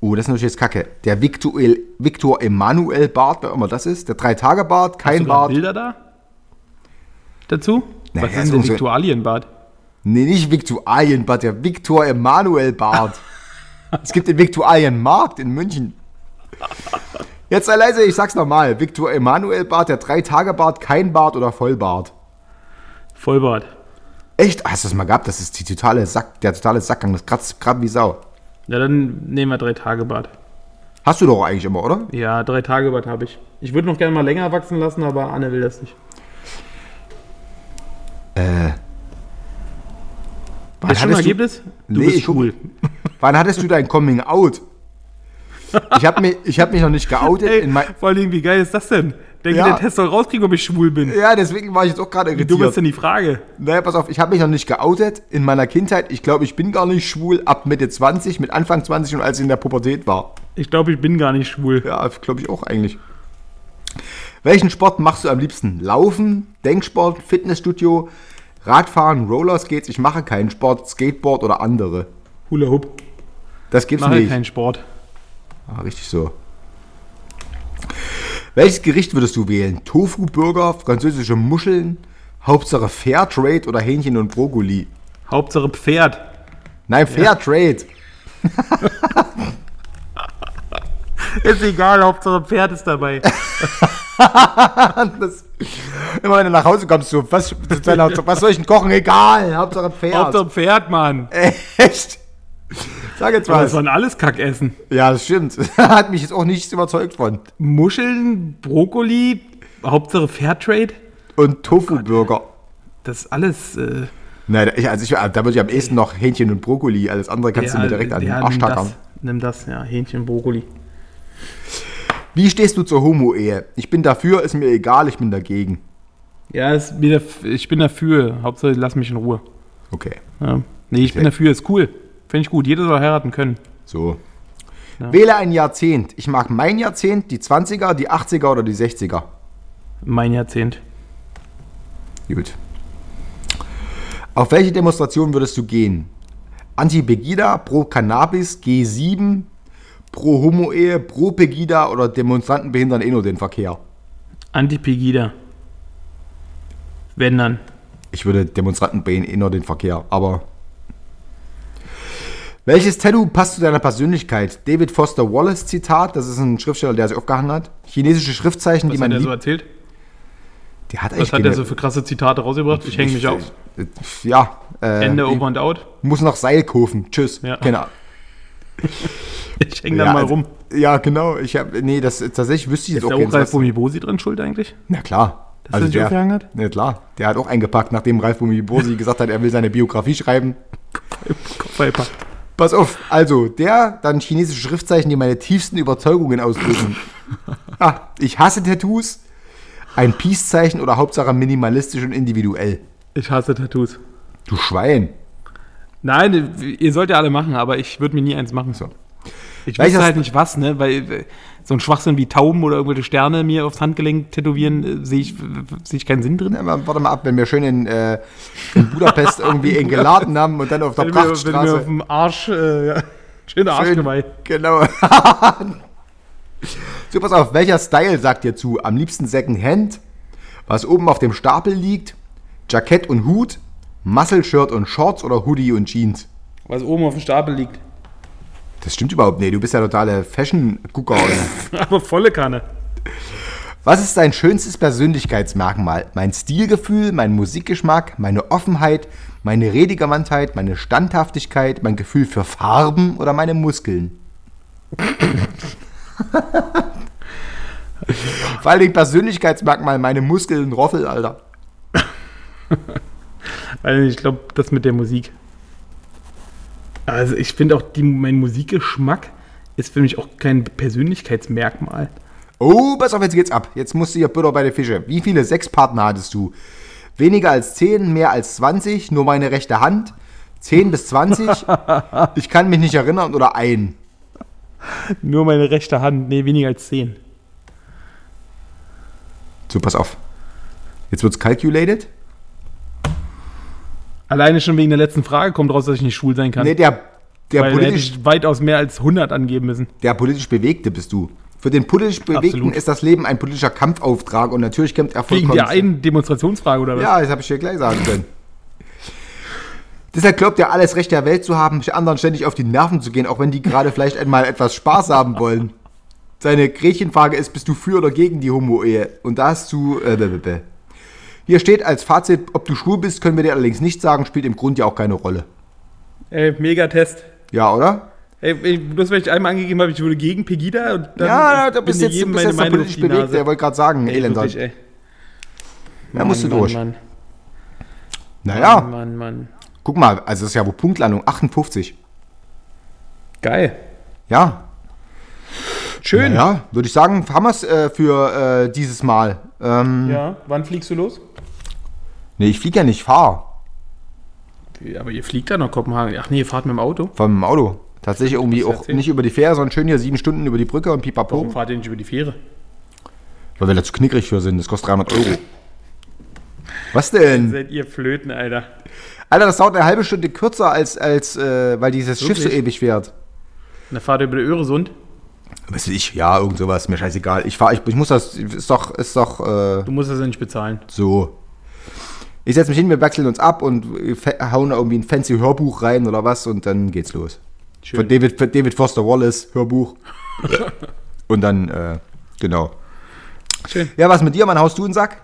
Oh, das ist natürlich jetzt kacke. Der Victor, Victor Emanuel Bart, wer immer das ist. Der Drei-Tage-Bart, Hast kein du grad Bart. Bilder da? Dazu? Naja, Was ist denn auch so- Viktualienbad? Nee, nicht Viktualienbad, der Victor Emanuel Bart. es gibt den Viktualienmarkt in München. Jetzt sei leise, ich sag's nochmal. Victor Emanuel Bart, der Drei-Tage-Bart, kein Bart oder Vollbart. Vollbart. Echt? Hast du das mal gehabt? Das ist die totale Sack, der totale Sackgang. Das kratzt gerade wie Sau. Ja, dann nehmen wir drei Tage Bad. Hast du doch eigentlich immer, oder? Ja, drei Tage Bad habe ich. Ich würde noch gerne mal länger wachsen lassen, aber Anne will das nicht. Äh. Wann Hast du schon ein Ergebnis? Du Nee, bist schwul. Wann hattest du dein Coming Out? Ich habe mich, ich hab mich noch nicht geoutet. Ey, in mein, vor Dingen, wie geil ist das denn? Denke, Ja. der Test soll rauskriegen, ob ich schwul bin. ja, deswegen war ich jetzt auch gerade Wie dumm ist irritiert. denn die Frage? Naja, pass auf, ich habe mich noch nicht geoutet in meiner Kindheit. Ich glaube, ich bin gar nicht schwul ab Mitte 20, mit Anfang 20 und als ich in der Pubertät war. Ich glaube, ich bin gar nicht schwul. Ja, glaube ich auch eigentlich. Welchen Sport machst du am liebsten? Laufen, Denksport, Fitnessstudio, Radfahren, Rollerskates? Ich mache keinen Sport, Skateboard oder andere. Hula Hoop. Das gibt's Mache nicht. keinen Sport. Ah, richtig so. Welches Gericht würdest du wählen? Tofu-Burger, französische Muscheln, Hauptsache Fairtrade oder Hähnchen und Brokkoli? Hauptsache Pferd. Nein, Fairtrade. Ist egal, Hauptsache Pferd ist dabei. Das, immer wenn du nach Hause kommst, so, was, was soll ich denn kochen? Egal, Hauptsache Pferd. Hauptsache Pferd, Mann. Echt? Sag jetzt was. das waren alles Kackessen. Ja, das stimmt. Hat mich jetzt auch nichts überzeugt von. Muscheln, Brokkoli, Hauptsache Fairtrade. Und Tofu-Burger. Das ist alles. Äh, Nein, also ich, da würde ich am ehesten noch Hähnchen und Brokkoli. Alles andere kannst du mir direkt an den ja, Arsch nimm tackern. das, nimm das, ja, Hähnchen, Brokkoli. Wie stehst du zur Homo-Ehe? Ich bin dafür, ist mir egal, ich bin dagegen. Ja, ich bin dafür. Hauptsache, lass mich in Ruhe. Okay, Ja. Nee, ich bin Okay. dafür, ist cool. Finde ich gut. Jeder soll heiraten können. so. Wähle ein Jahrzehnt. Ich mag mein Jahrzehnt, die 20er, die 80er oder die 60er. Mein Jahrzehnt. Gut. Auf welche Demonstration würdest du gehen? Anti-Pegida, pro Cannabis, G7, pro Homo-Ehe, pro Pegida oder Demonstranten behindern eh nur den Verkehr? Anti-Pegida. Wenn dann. Ich würde Demonstranten behindern eh nur den Verkehr, aber. Welches Tattoo passt zu deiner Persönlichkeit? David Foster Wallace Zitat, das ist ein Schriftsteller, der sich aufgehangen hat. Chinesische Schriftzeichen, die Was man hat er so erzählt? Der hat Was hat er so für krasse Zitate rausgebracht? Ich hänge mich auf. Ja, äh, Ende, over and out. muss noch Seil kaufen. Tschüss. Ja. Genau. Ich hänge dann ja, mal also- rum. Ja, genau. Ich hab, nee, das tatsächlich wüsste ich Ist jetzt da auch auch keins, Ralf was- Bumibosi drin schuld eigentlich? Na klar. Dass er sich aufgehangen hat? Ja, klar. Der hat auch eingepackt, nachdem Ralf Bumibosi gesagt hat, er will seine Biografie schreiben. Kopf eingepackt. Pass auf, also der, dann chinesische Schriftzeichen, die meine tiefsten Überzeugungen ausdrücken. ah, ich hasse Tattoos. Ein Peace-Zeichen oder Hauptsache minimalistisch und individuell. Ich hasse Tattoos. Du Schwein. Nein, ihr sollt ja alle machen, aber ich würde mir nie eins machen. So. Ich weiß halt nicht was, ne? Weil äh, so ein Schwachsinn wie Tauben oder irgendwelche Sterne mir aufs Handgelenk tätowieren, äh, sehe ich, sehe ich keinen Sinn drin. Ja, aber warte mal ab, wenn wir schön in, äh, in Budapest irgendwie ihn geladen haben und dann auf der Wenn mir, wenn mir auf Prachtstraße. dem Arsch, äh, ja, schöner Arschgeweih. Genau. so, pass auf, welcher Style sagt dir zu? Am liebsten Secondhand, was oben auf dem Stapel liegt, Jackett und Hut, Muscle-Shirt und Shorts oder Hoodie und Jeans? Was oben auf dem Stapel liegt. Das stimmt überhaupt nicht. Du bist ja totale Fashion-Gucker. Aber volle Kanne. Was ist dein schönstes Persönlichkeitsmerkmal? Mein Stilgefühl, mein Musikgeschmack, meine Offenheit, meine Redegewandtheit, meine Standhaftigkeit, mein Gefühl für Farben oder meine Muskeln? Vor allem Persönlichkeitsmerkmal, meine Muskeln, Roffel, Alter. Also ich glaube, das mit der Musik. Also ich finde auch, die, mein Musikgeschmack ist für mich auch kein Persönlichkeitsmerkmal. Oh, pass auf, jetzt geht's ab. Jetzt musst du hier Butter bei der Fische. Wie viele Sexpartner hattest du? Weniger als 10, mehr als 20, nur meine rechte Hand. 10 bis 20. Ich kann mich nicht erinnern oder ein. Nur meine rechte Hand, nee, weniger als 10. So, pass auf. Jetzt wird's calculated. Alleine schon wegen der letzten Frage kommt raus, dass ich nicht schwul sein kann. Nee, der, der, Weil da hätte politisch, ich weitaus mehr als 100 angeben müssen. der politisch Bewegte bist du. Für den politisch Bewegten Absolut. ist das Leben ein politischer Kampfauftrag und natürlich kämpft er Wegen vollkommen. der einen Demonstrationsfrage oder was? Ja, das habe ich dir gleich sagen können. Deshalb glaubt er, alles Recht der Welt zu haben, anderen ständig auf die Nerven zu gehen, auch wenn die gerade vielleicht einmal etwas Spaß haben wollen. Seine Gretchenfrage ist, bist du für oder gegen die Homo-Ehe? Und da hast du... Äh. Hier steht als Fazit, ob du schwul bist, können wir dir allerdings nicht sagen, spielt im Grund ja auch keine Rolle. Ey, Megatest. Ja, oder? Ey, ey, bloß weil ich einmal angegeben habe, ich wurde gegen Pegida und dann ja, du bist bin jetzt, du jedem bist jetzt Meinung politisch bewegt, der wollte gerade sagen, Ey, Elender. wirklich, ey. Da musst du Mann, durch. Mann, Naja, Mann, Mann, Mann. guck mal, also das ist ja wo Punktlandung, 58. Geil. Ja, Schön. ja, würde ich sagen, haben wir es äh, für äh, dieses Mal. Ähm, Ja, wann fliegst du los? Nee, ich fliege ja nicht, fahr Aber ihr fliegt da nach Kopenhagen. Ach nee, ihr fahrt mit dem Auto. vom Auto. Tatsächlich irgendwie du auch erzählen. nicht über die Fähre, sondern schön hier sieben Stunden über die Brücke und pipapo. Warum fahrt ihr nicht über die Fähre? Weil wir da zu knickrig für sind. Das kostet 300 Euro. Was denn? Seid ihr Flöten, Alter. Alter, das dauert eine halbe Stunde kürzer, als, als äh, weil dieses Schiff so Wirklich? ewig fährt. Dann fahrt ihr über den Öresund. Was weiß ich? Ja, irgend sowas. Mir scheißegal. Ich fahr, ich, ich muss das. Ist doch, ist doch äh, Du musst das ja nicht bezahlen. so. Ich setze mich hin, wir wechseln uns ab und fe- hauen irgendwie ein fancy Hörbuch rein oder was und dann geht's los. Schön. Von David, von David Foster Wallace, Hörbuch. und dann, äh, genau. Schön. Ja, was mit dir, Mann? Haust du einen Sack?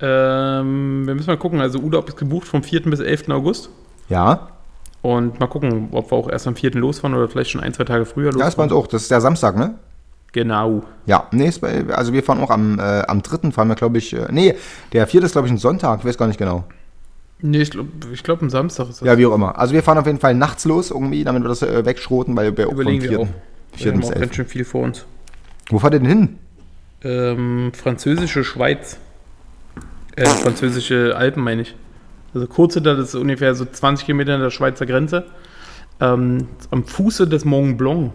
Ähm, wir müssen mal gucken. Also Urlaub ist gebucht vom 4. bis 11. August. Ja. Und mal gucken, ob wir auch erst am 4. losfahren oder vielleicht schon ein, zwei Tage früher Ja, losfahren. ist bei uns auch. Das ist der Samstag, ne? Genau. Ja, nee, also wir fahren auch am, äh, am 3. fahren wir, glaube ich, äh, nee, der 4. ist, glaube ich, ein Sonntag, ich weiß gar nicht genau. Nee, ich glaube, ich glaub, am Samstag ist das. Ja, wie auch immer. Also wir fahren auf jeden Fall nachts los irgendwie, damit wir das äh, wegschroten, weil wir auch Überlegen vom wir 4. auch. 4. Wir haben auch 11. ganz schön viel vor uns. Wo fahrt ihr denn hin? Ähm, französische Schweiz. Äh, französische Alpen meine ich. Also kurze, das ist ungefähr so 20 Kilometer an der Schweizer Grenze. Ähm, am Fuße des Mont Blanc.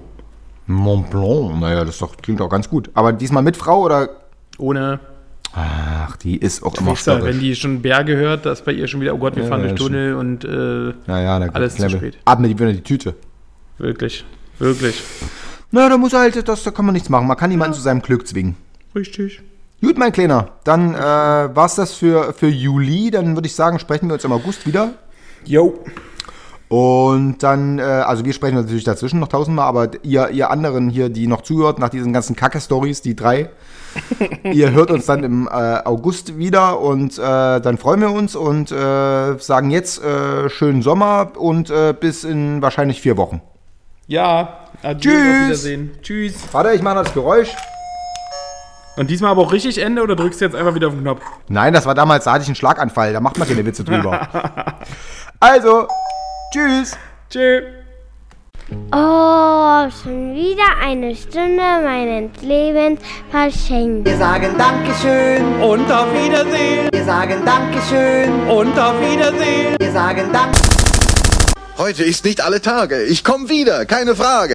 Mont Blanc, naja, das doch, klingt auch ganz gut. Aber diesmal mit Frau oder? Ohne Ach, die ist auch immer Trichter. Wenn die schon Berge hört, das ist bei ihr schon wieder, oh Gott, wir Ja, fahren ja, durch Tunnel und äh, Naja, da alles zu spät. Atme die wieder die Tüte. wirklich, wirklich. Na, da muss halt, das, da kann man nichts machen. Man kann niemanden zu seinem Glück zwingen. Richtig. Gut, mein Kleiner, dann äh, war's das für, für Juli. Dann würde ich sagen, sprechen wir uns im August wieder. Jo. Und dann, äh, also wir sprechen natürlich dazwischen noch tausendmal, aber ihr, ihr anderen hier, die noch zuhört, nach diesen ganzen Kacke-Stories, die drei, ihr hört uns dann im äh, August wieder und äh, dann freuen wir uns und äh, sagen jetzt äh, schönen Sommer und äh, bis in wahrscheinlich vier Wochen. Ja. Adieu, Tschüss. Auf Wiedersehen. Tschüss. Warte, ich mache noch das Geräusch. Und diesmal aber auch richtig Ende oder drückst du jetzt einfach wieder auf den Knopf? Nein, das war damals, da hatte ich einen Schlaganfall, da macht man keine Witze drüber. also, tschüss. Tschö. Oh, schon wieder eine Stunde meines Lebens verschenkt. Wir sagen Dankeschön Und auf Wiedersehen. Wir sagen Dankeschön Und auf Wiedersehen. Wir sagen Dank Heute ist nicht alle Tage. Ich komme wieder, keine Frage.